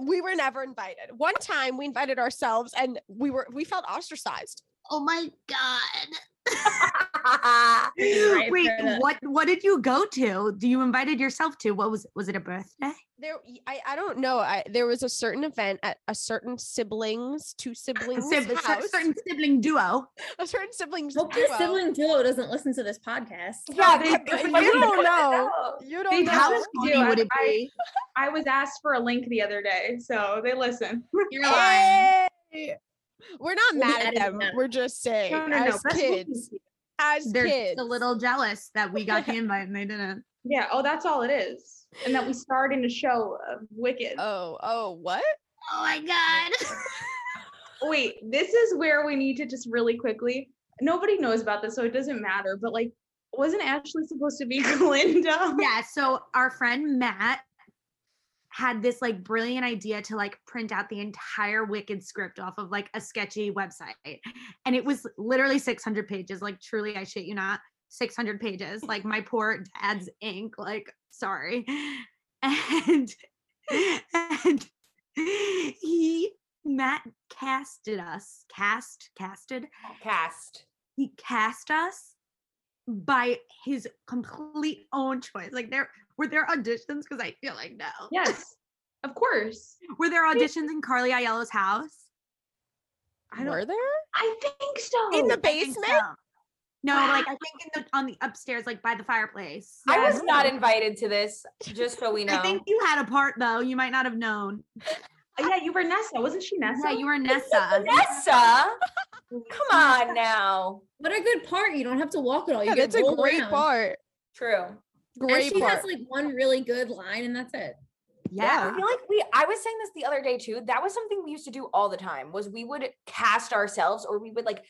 We were never invited. One time we invited ourselves and we were we felt ostracized. Oh my god! [LAUGHS] Right, Wait, the- what? What did you go to? Do you invited yourself to? What was? Was it a birthday? There I, I don't know. I there was a certain event at a certain siblings, two A siblings sib- a house. certain sibling duo. [LAUGHS] a certain siblings Hope your sibling duo doesn't listen to this podcast. [LAUGHS] yeah, they- they, you don't know. You don't How know. do. funny would it I- be? I was asked for a link the other day, so they listen. You're lying. Hey! We're not We'll mad at them. that. We're just saying, No, no, no. as Best kids, as They're kids, a little jealous that we got the [LAUGHS] invite and they didn't. Yeah. Oh, that's all it is. And that we starred in a show of Wicked. Oh, oh, what? Oh my god! [LAUGHS] Wait, this is where we need to just really quickly. Nobody knows about this, so it doesn't matter. But like, wasn't Ashley supposed to be [LAUGHS] Glinda? yeah. So our friend Matt had this like brilliant idea to like print out the entire Wicked script off of like a sketchy website, and it was literally 600 pages. Like truly, I shit you not, 600 pages. Like my poor dad's ink. Like sorry, [LAUGHS] and and he Matt casted us, cast, casted. Cast. He cast us by his complete own choice. Like there were there auditions because I feel like no. Yes, of course. [LAUGHS] Were there auditions in Carly Aiello's house? I don't. Were there? I think so. In the basement? so. No, like [GASPS] I think in the on the upstairs, like by the fireplace. I was Yes. not invited to this, just so we know. I think you had a part though. You might not have known. [LAUGHS] Yeah, you were Nessa, wasn't she Nessa? Yeah, you were [LAUGHS] Nessa. Nessa, come on now. What a good part. You don't have to walk at all. You Yeah, get that's a great around. part. True. And she part. has like one really good line and that's it. Yeah. I feel like we I was saying this the other day too. That was something we used to do all the time was we would cast ourselves or we would like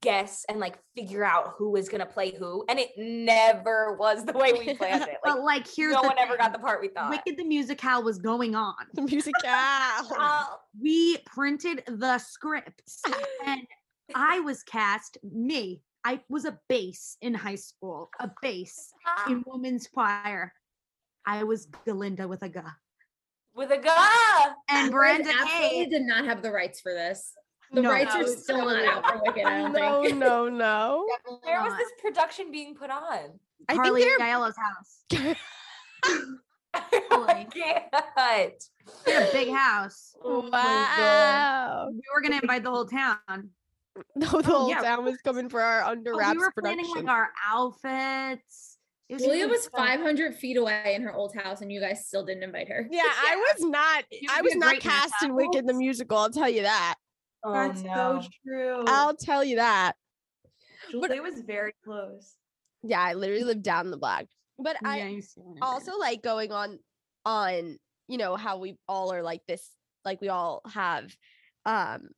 guess and like figure out who was gonna play who. And it never was the way we planned it. [LAUGHS] Like but like here's no the one ever got the part we thought. Wicked the Musical was going on. The music. Uh, [LAUGHS] We printed the scripts [LAUGHS] and I was cast me. I was a bass in high school, a bass ah. in women's choir. I was Galinda with a G. with a guh. And Brandon guys absolutely did not have the rights for this. The No. rights No, are still not. not out for Wicked. I don't no, think. no, no. Where was this production being put on? I think Carly they're- house. [LAUGHS] [LAUGHS] I can't. They had a big house. Oh Wow. We were gonna invite the whole town. [LAUGHS] No, the whole yeah. town was coming for our under But wraps we were production. planning like our outfits. Was Julia really was fun. 500 feet away in her old house, and you guys still didn't invite her. yeah, [LAUGHS] I was not. I was not cast in Wicked the musical. I'll tell you that. Oh, That's no. so true. I'll tell you that. Julia was very close. Yeah, I literally lived down the block. But I Yeah, you still didn't. also like going on on you know how we all are like this like we all have um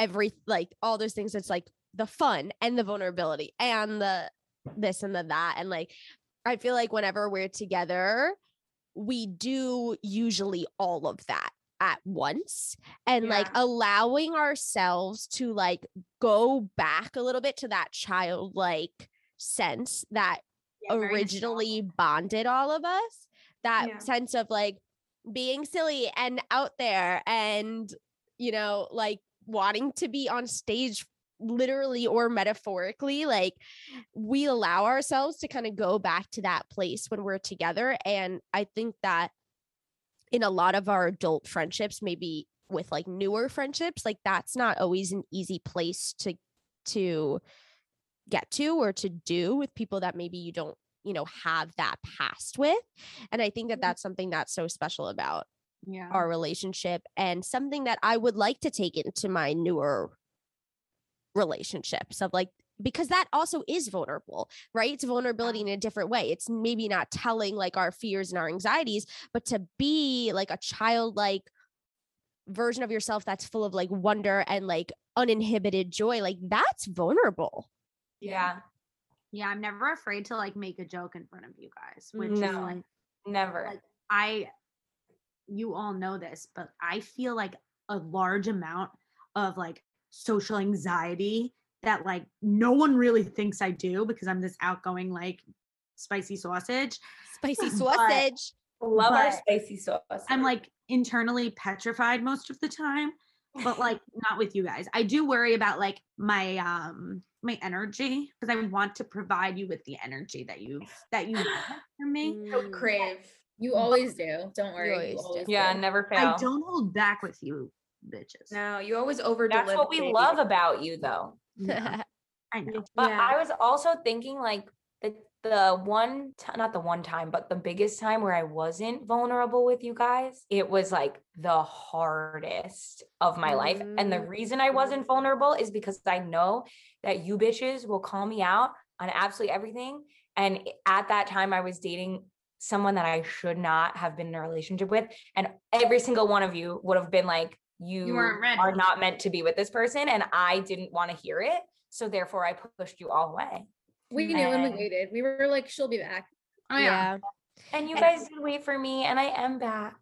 every like all those things. It's like the fun and the vulnerability and the this and the that. And like i feel like whenever we're together we do usually all of that at once. And like allowing ourselves to like go back a little bit to that childlike sense that Yeah, originally bonded all of us that Yeah. sense of like being silly and out there and you know like wanting to be on stage literally or metaphorically like we allow ourselves to kind of go back to that place when we're together and i think that in a lot of our adult friendships maybe with like newer friendships like that's not always an easy place to to get to or to do with people that maybe you don't you know have that past with and i think that that's something that's so special about Yeah. our relationship and something that i would like to take into my newer relationships of like because that also is vulnerable right it's vulnerability in a different way it's maybe not telling like our fears and our anxieties but to be like a childlike version of yourself that's full of like wonder and like uninhibited joy like that's vulnerable Yeah, Yeah, I'm never afraid to like make a joke in front of you guys, which is No. like never. Like, I you all know this, but I feel like a large amount of like social anxiety that like no one really thinks I do because I'm this outgoing like spicy sausage. spicy [LAUGHS] But- sausage Love our spicy sauce. I'm like internally petrified most of the time, but [LAUGHS] like not with you guys. I do worry about like my um my energy because I want to provide you with the energy that you that you want from me. So Mm. crave. You always do. Don't worry. You always do. always yeah, do. never fail. I don't hold back with you, bitches. No, you always over deliver. That's what we love about you, though. Yeah, [LAUGHS] I know. But Yeah. I was also thinking like the the one ti- not the one time, but the biggest time where I wasn't vulnerable with you guys, it was like the hardest of my life. And the Mm. reason I wasn't vulnerable is because I know that you bitches will call me out on absolutely everything. And at that time I was dating someone that I should not have been in a relationship with. And every single one of you would have been like, you, weren't ready. are not meant to be with this person. And I didn't want to hear it. So therefore I pushed you all away. We knew and we waited. We were like, she'll be back. Oh yeah. And you And- guys did wait for me, and I am back.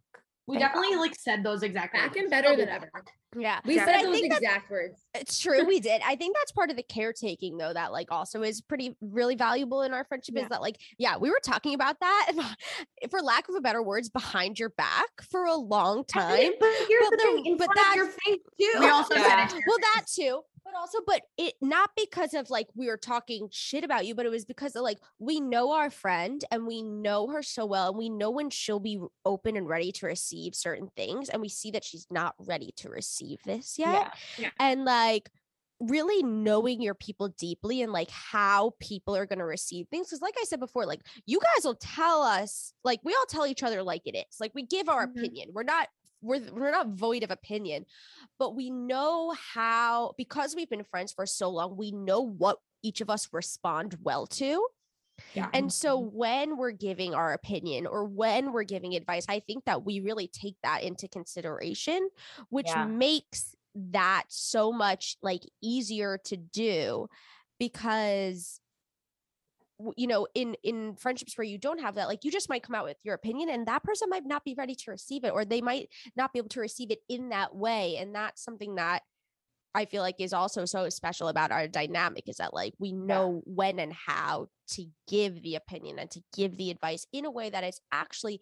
We Thank definitely like said those exact Back words. and better than ever. back. Yeah We said I those exact words. It's true, we did. I think that's part of the caretaking, though, that like also is pretty really valuable in our friendship. Yeah. Is that like, yeah, we were talking about that, [LAUGHS] for lack of a better words, behind your back for a long time. But here's But the thing, in but front of your that's- face too. We also Yeah. said it. Well, that too, but also, but it not because of like we were talking shit about you, but it was because of like we know our friend and we know her so well, and we know when she'll be open and ready to receive certain things, and we see that she's not ready to receive this yet. Yeah. and like really knowing your people deeply and like how people are going to receive things because like i said before like you guys will tell us like we all tell each other like it is like we give our Mhm. opinion we're not we're, we're not void of opinion but we know how because we've been friends for so long we know what each of us respond well to Yeah. And so mm-hmm. when we're giving our opinion or when we're giving advice, I think that we really take that into consideration, which Yeah. makes that so much like easier to do because you know in in friendships where you don't have that like you just might come out with your opinion and that person might not be ready to receive it or they might not be able to receive it in that way and that's something that I feel like is also so special about our dynamic is that like we know when and how to give the opinion and to give the advice in a way that is actually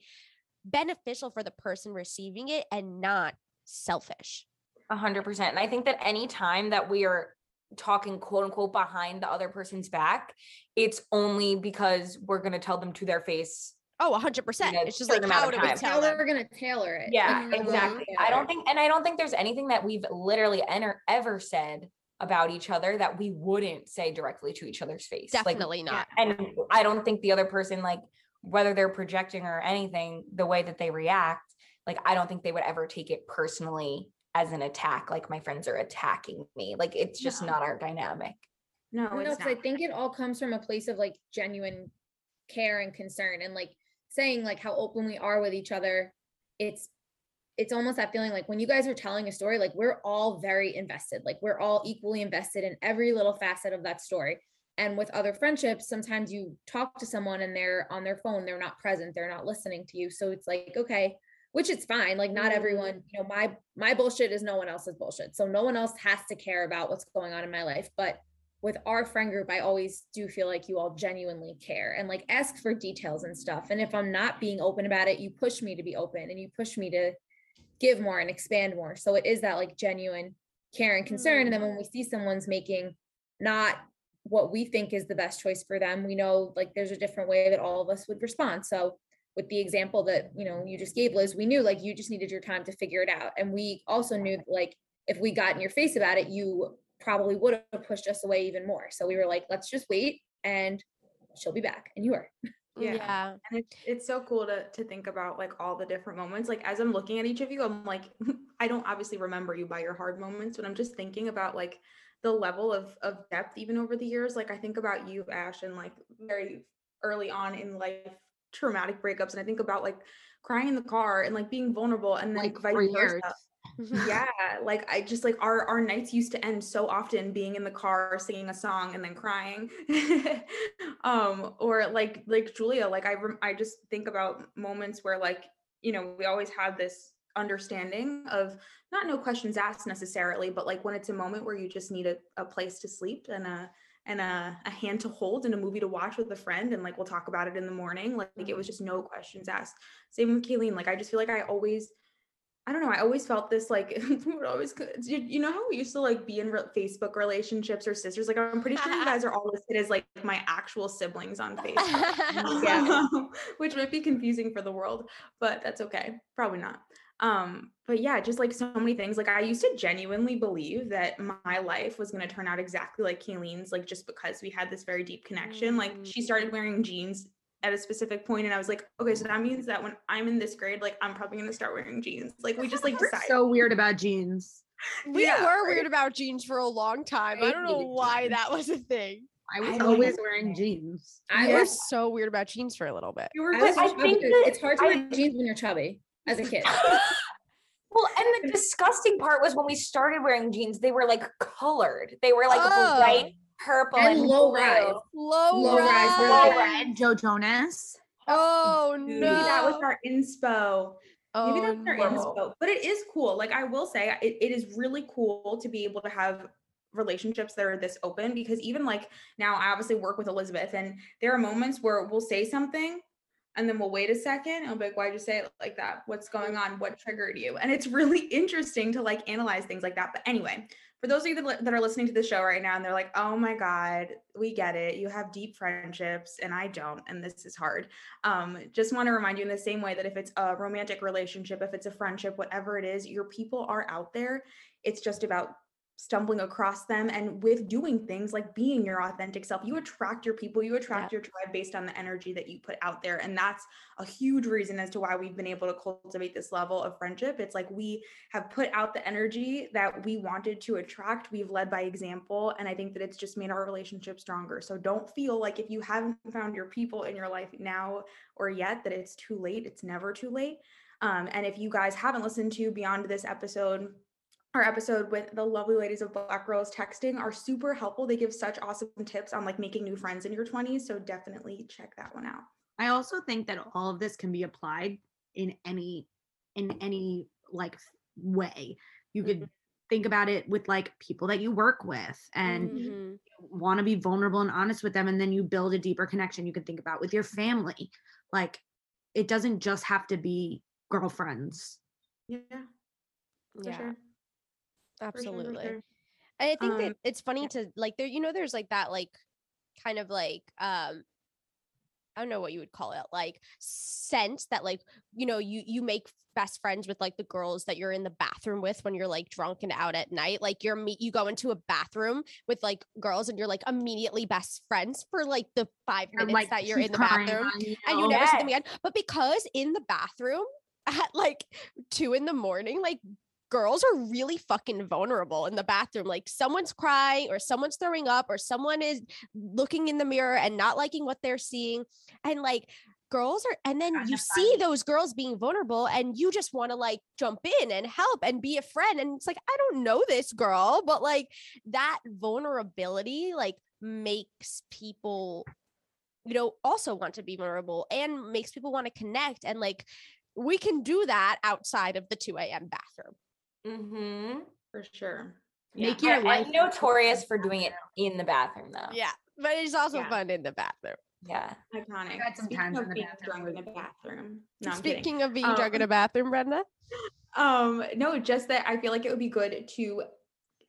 beneficial for the person receiving it and not selfish. A hundred percent. And I think that any time that we are talking quote unquote behind the other person's back, it's only because we're gonna tell them to their face. Oh, 100%. In a It's just like how do we tell them? We're gonna tailor it. Yeah, like, how we're gonna exactly. I don't think, and I don't think there's anything that we've literally enter, ever said about each other that we wouldn't say directly to each other's face. Like, Definitely not. and I don't think the other person, like whether they're projecting or anything, the way that they react, like I don't think they would ever take it personally as an attack. Like my friends are attacking me. Like it's just No. not our dynamic. no, No, it's 'cause I think it all comes from a place of like genuine care and concern and like saying like how open we are with each other. It's it's almost that feeling like when you guys are telling a story, like we're all very invested, like we're all equally invested in every little facet of that story. And with other friendships, sometimes you talk to someone and they're on their phone, they're not present, they're not listening to you. So it's like, okay, which it's fine. Like not mm-hmm. everyone, you know, my my bullshit is no one else's bullshit. So no one else has to care about what's going on in my life. But with our friend group, I always do feel like you all genuinely care and like ask for details and stuff. And if I'm not being open about it, you push me to be open and you push me to give more and expand more. So it is that like genuine care and concern. And mm-hmm. then when we see someone's making not what we think is the best choice for them, we know like there's a different way that all of us would respond. So with the example that you know you just gave liz we knew like you just needed your time to figure it out and we also knew like if we got in your face about it you probably would have pushed us away even more so we were like let's just wait and she'll be back and you are [LAUGHS] Yeah. yeah. And it's it's so cool to to think about like all the different moments. Like as I'm looking at each of you, I'm like, [LAUGHS] I don't obviously remember you by your hard moments, but I'm just thinking about like the level of of depth even over the years. Like I think about you, Ash, and like very early on in life traumatic breakups, and I think about like crying in the car and like being vulnerable, and then Like vice versa. yeah like i just like our our nights used to end so often being in the car singing a song and then crying. [LAUGHS] Um or like like julia like i rem- i just think about moments where like you know we always have this understanding of not no questions asked necessarily but like when it's a moment where you just need a, a place to sleep and a and a, a hand to hold and a movie to watch with a friend and like we'll talk about it in the morning like, like it was mm-hmm. just no questions asked same with Kayleen like I just feel like I always I don't know. I always felt this like [LAUGHS] we would always you, you know how we used to like be in re- Facebook relationships or sisters. Like I'm pretty sure you guys are [LAUGHS] all listed as like my actual siblings on Facebook. [LAUGHS] yeah, which might be confusing for the world, but that's okay. Probably not. Um, but yeah, just like so many things. Like I used to genuinely believe that my life was going to turn out exactly like Kayleen's, like just because we had this very deep connection. Like she started wearing jeans at a specific point and I was like, okay, so that means that when I'm in this grade, like I'm probably gonna start wearing jeans. Like we just like [LAUGHS] We're decided. so weird about jeans. [LAUGHS] We Yeah, were right. weird about jeans for a long time. I I don't know why jeans. that was a thing. I was I always wearing jeans. i We were was so weird about jeans for a little bit. you were I I think that it's hard to I- wear jeans when you're chubby as a kid [LAUGHS] Well, and the [LAUGHS] disgusting part was when we started wearing jeans, they were like colored. They were like Oh. bright purple And and, low blue. rise. Low, Low rise, we're rise. like- Joe Jonas. Oh maybe no. that was our inspo. oh, Maybe that's our no. inspo. But it is cool. Like I will say it, it is really cool to be able to have relationships that are this open because even like now I obviously work with Elizabeth and there are moments where we'll say something and then we'll wait a second and I'll be like, why'd you say it like that? What's going on? What triggered you? And it's really [LAUGHS] interesting to like analyze things like that. But anyway, for those of you that, that are listening to the show right now and they're like, oh my God, we get it. You have deep friendships and I don't. And this is hard. Um, just want to remind you in the same way that if it's a romantic relationship, if it's a friendship, whatever it is, your people are out there. It's just about stumbling across them and with doing things like being your authentic self you attract your people you attract your tribe based on the energy that you put out there and that's a huge reason as to why we've been able to cultivate this level of friendship. It's like we have put out the energy that we wanted to attract we've led by example and i think that it's just made our relationship stronger. So don't feel like if you haven't found your people in your life now or yet that it's too late it's never too late. Um, and if you guys haven't listened to beyond this episode our episode with the lovely ladies of Black Girls Texting are super helpful. They give such awesome tips on like making new friends in your 20s. So definitely check that one out. I also think that all of this can be applied in any in any like way. You could Mhm. think about it with like people that you work with and Mhm. want to be vulnerable and honest with them and then you build a deeper connection you can think about with your family. Like it doesn't just have to be girlfriends. Yeah, for Yeah, sure. For sure, for absolutely. sure. I think Um, that it's funny to like there, you know, there's like that like kind of like um I don't know what you would call it, like sense that like, you know, you you make best friends with like the girls that you're in the bathroom with when you're like drunk and out at night. Like you're meet you go into a bathroom with like girls and you're like immediately best friends for like the five minutes that you're in the bathroom you, and you never see them Yes. again. But because in the bathroom [LAUGHS] at like two in the morning, like girls are really fucking vulnerable in the bathroom. Like someone's crying or someone's throwing up or someone is looking in the mirror and not liking what they're seeing. And like girls are, and then you see those girls being vulnerable and you just want to like jump in and help and be a friend. And it's like, I don't know this girl, but like that vulnerability like makes people you know also want to be vulnerable and makes people want to connect and like we can do that outside of the 2 a.m bathroom Mm-hmm. For sure. Make Yeah, your life I'm notorious for doing it in the bathroom though. yeah but it's also Yeah. fun in the bathroom Yeah. Iconic. had some Speaking times in of the being bathroom drunk in with- the bathroom. No, speaking of being drunk in a Um, bathroom brenda Um, no, just that I feel like it would be good to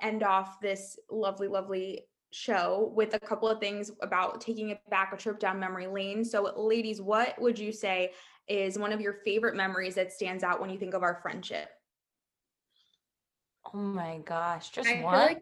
end off this lovely, lovely show with a couple of things about taking it back a trip down memory lane. So, ladies, what would you say is one of your favorite memories that stands out when you think of our friendship? Oh my gosh. Just I feel one. like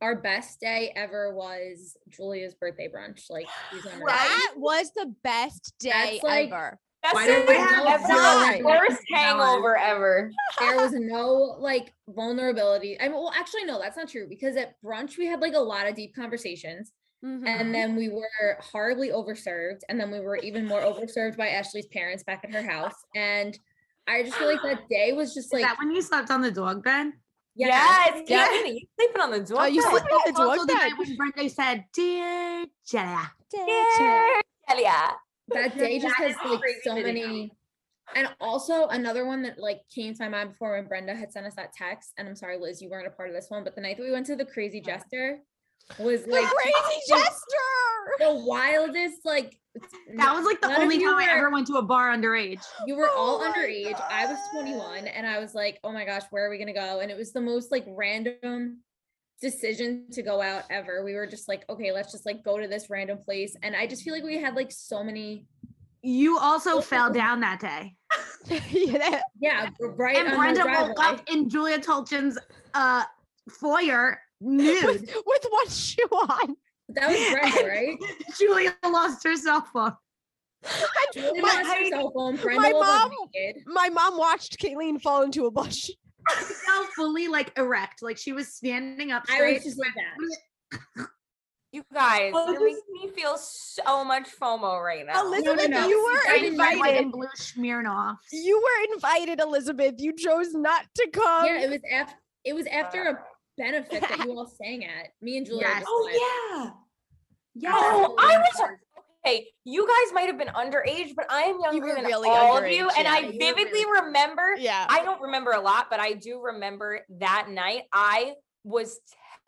our best day ever was Julia's birthday brunch. Like she's on that was the best day That's like- ever That's Why the don't we have the worst hangover ever. there was [LAUGHS] no like vulnerability. I mean, well, actually, no, that's not true because at brunch we had like a lot of deep conversations, Mhm. and then we were horribly overserved, and then we were even more overserved by Ashley's parents back at her house. And I just feel like that day was just Is like, that when you slept on the dog bed? Yes, Yes, Yeah. Kevin, you sleeping on the door. Oh, you bed. sleep on the Also dog the bed. night when Brenda said, "Dear Jenna." Yeah. Yeah. that day just That has like so video. many and also another one that like came to my mind before when Brenda had sent us that text. And I'm sorry, Liz, you weren't a part of this one, but the night that we went to the crazy jester was like the like crazy jester the wildest, like [LAUGHS] That was like the none only you time I ever went to a bar underage. You were all Oh my underage. I was 21 and I was like, oh my gosh, where are we gonna go? And it was the most like random decision to go out ever. We were just like, okay, let's just like go to this random place. And I just feel like we had like so many, You also fell [LAUGHS] down that day. [LAUGHS] yeah, yeah, right. and Brenda woke up in Julia Tolchin's uh foyer nude. with, with one shoe on That was Brenda, right? [LAUGHS] Julia lost her cell phone. Julia My- lost her cell phone. Brenda my mom- my mom watched Kayleen fall into a bush. [LAUGHS] Fell fully like erect, like she was standing up I was just like that. You guys, Oh, you're this- making me feel so much FOMO right now. Elizabeth, no. you were I didn't invited. blue Smirnoff. You were invited, Elizabeth. You chose not to come. Yeah, it was after it was after a benefit that you [LAUGHS] all sang at. Me and Julia. Yes. Oh, went. yeah. Yeah. Oh, I was okay. You guys might have been underage, but I am younger were than really all of you, underage, and. I You vividly really- remember. Yeah. I don't remember a lot, but I do remember that night. I was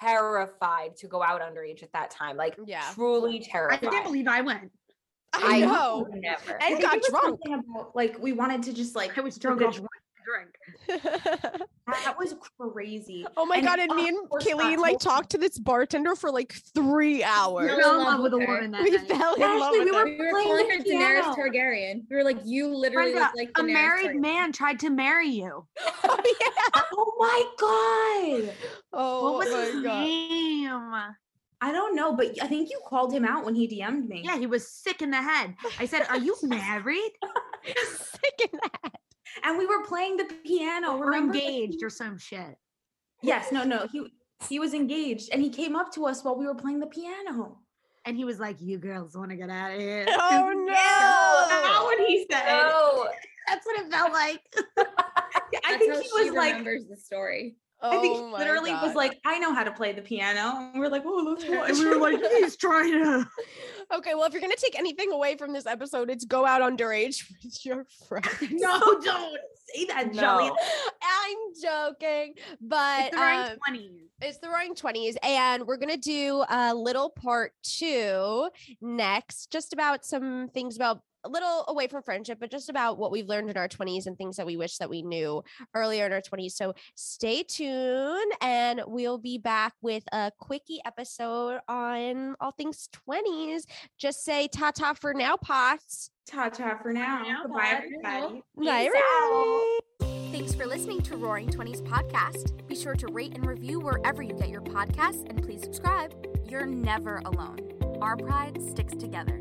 terrified to go out underage at that time. Like, Yeah. truly terrified. I can't believe I went. I I know. never. I And think got drunk. About, like we wanted to just like I was the drunk good off wine. Drink. [LAUGHS] That was crazy. oh my And god! And me of and course Kayleen that like talked to this bartender for like three hours. You're fell in in love with a woman that We night. fell in love Actually, with we were. We were playing calling her Daenerys. Targaryen. We were like, you literally Brenda, look like a married Targaryen. man tried to marry you. [LAUGHS] Oh yeah. Oh my god. Oh what was my his god. name? I don't know, but I think you called him out when he DM'd me. Yeah, he was sick in the head. I said, "Are you [LAUGHS] married Sick in that. And we were playing the piano. or Remember? engaged or some shit?" Yes, no, no. He he was engaged and he came up to us while we were playing the piano. And he was like, "You girls want to get out of here?" [LAUGHS] Oh [LAUGHS] no. Not what he said. No. [LAUGHS] That's what it felt like. I think he was like remembers the story. Oh I think Oh he my literally was like, I know how to play the piano. And we were like, oh, let's watch. and we were like, "He's trying to." Okay, well, if you're gonna take anything away from this episode, it's go out underage [LAUGHS] with your friends. no, don't say that. No. I'm joking, but It's the right um, twenties. it's the roaring 20s and we're gonna do a little part two next just about some things about a little away from friendship but just about what we've learned in our 20s and things that we wish that we knew earlier in our 20s so stay tuned and we'll be back with a quickie episode on all things 20s just say ta-ta for now pots Ta ta for now. now, Goodbye, bye. everybody. Bye, everybody. Thanks for listening to Roaring Twenties podcast. Be sure to rate and review wherever you get your podcasts, and please subscribe. You're never alone. Our pride sticks together.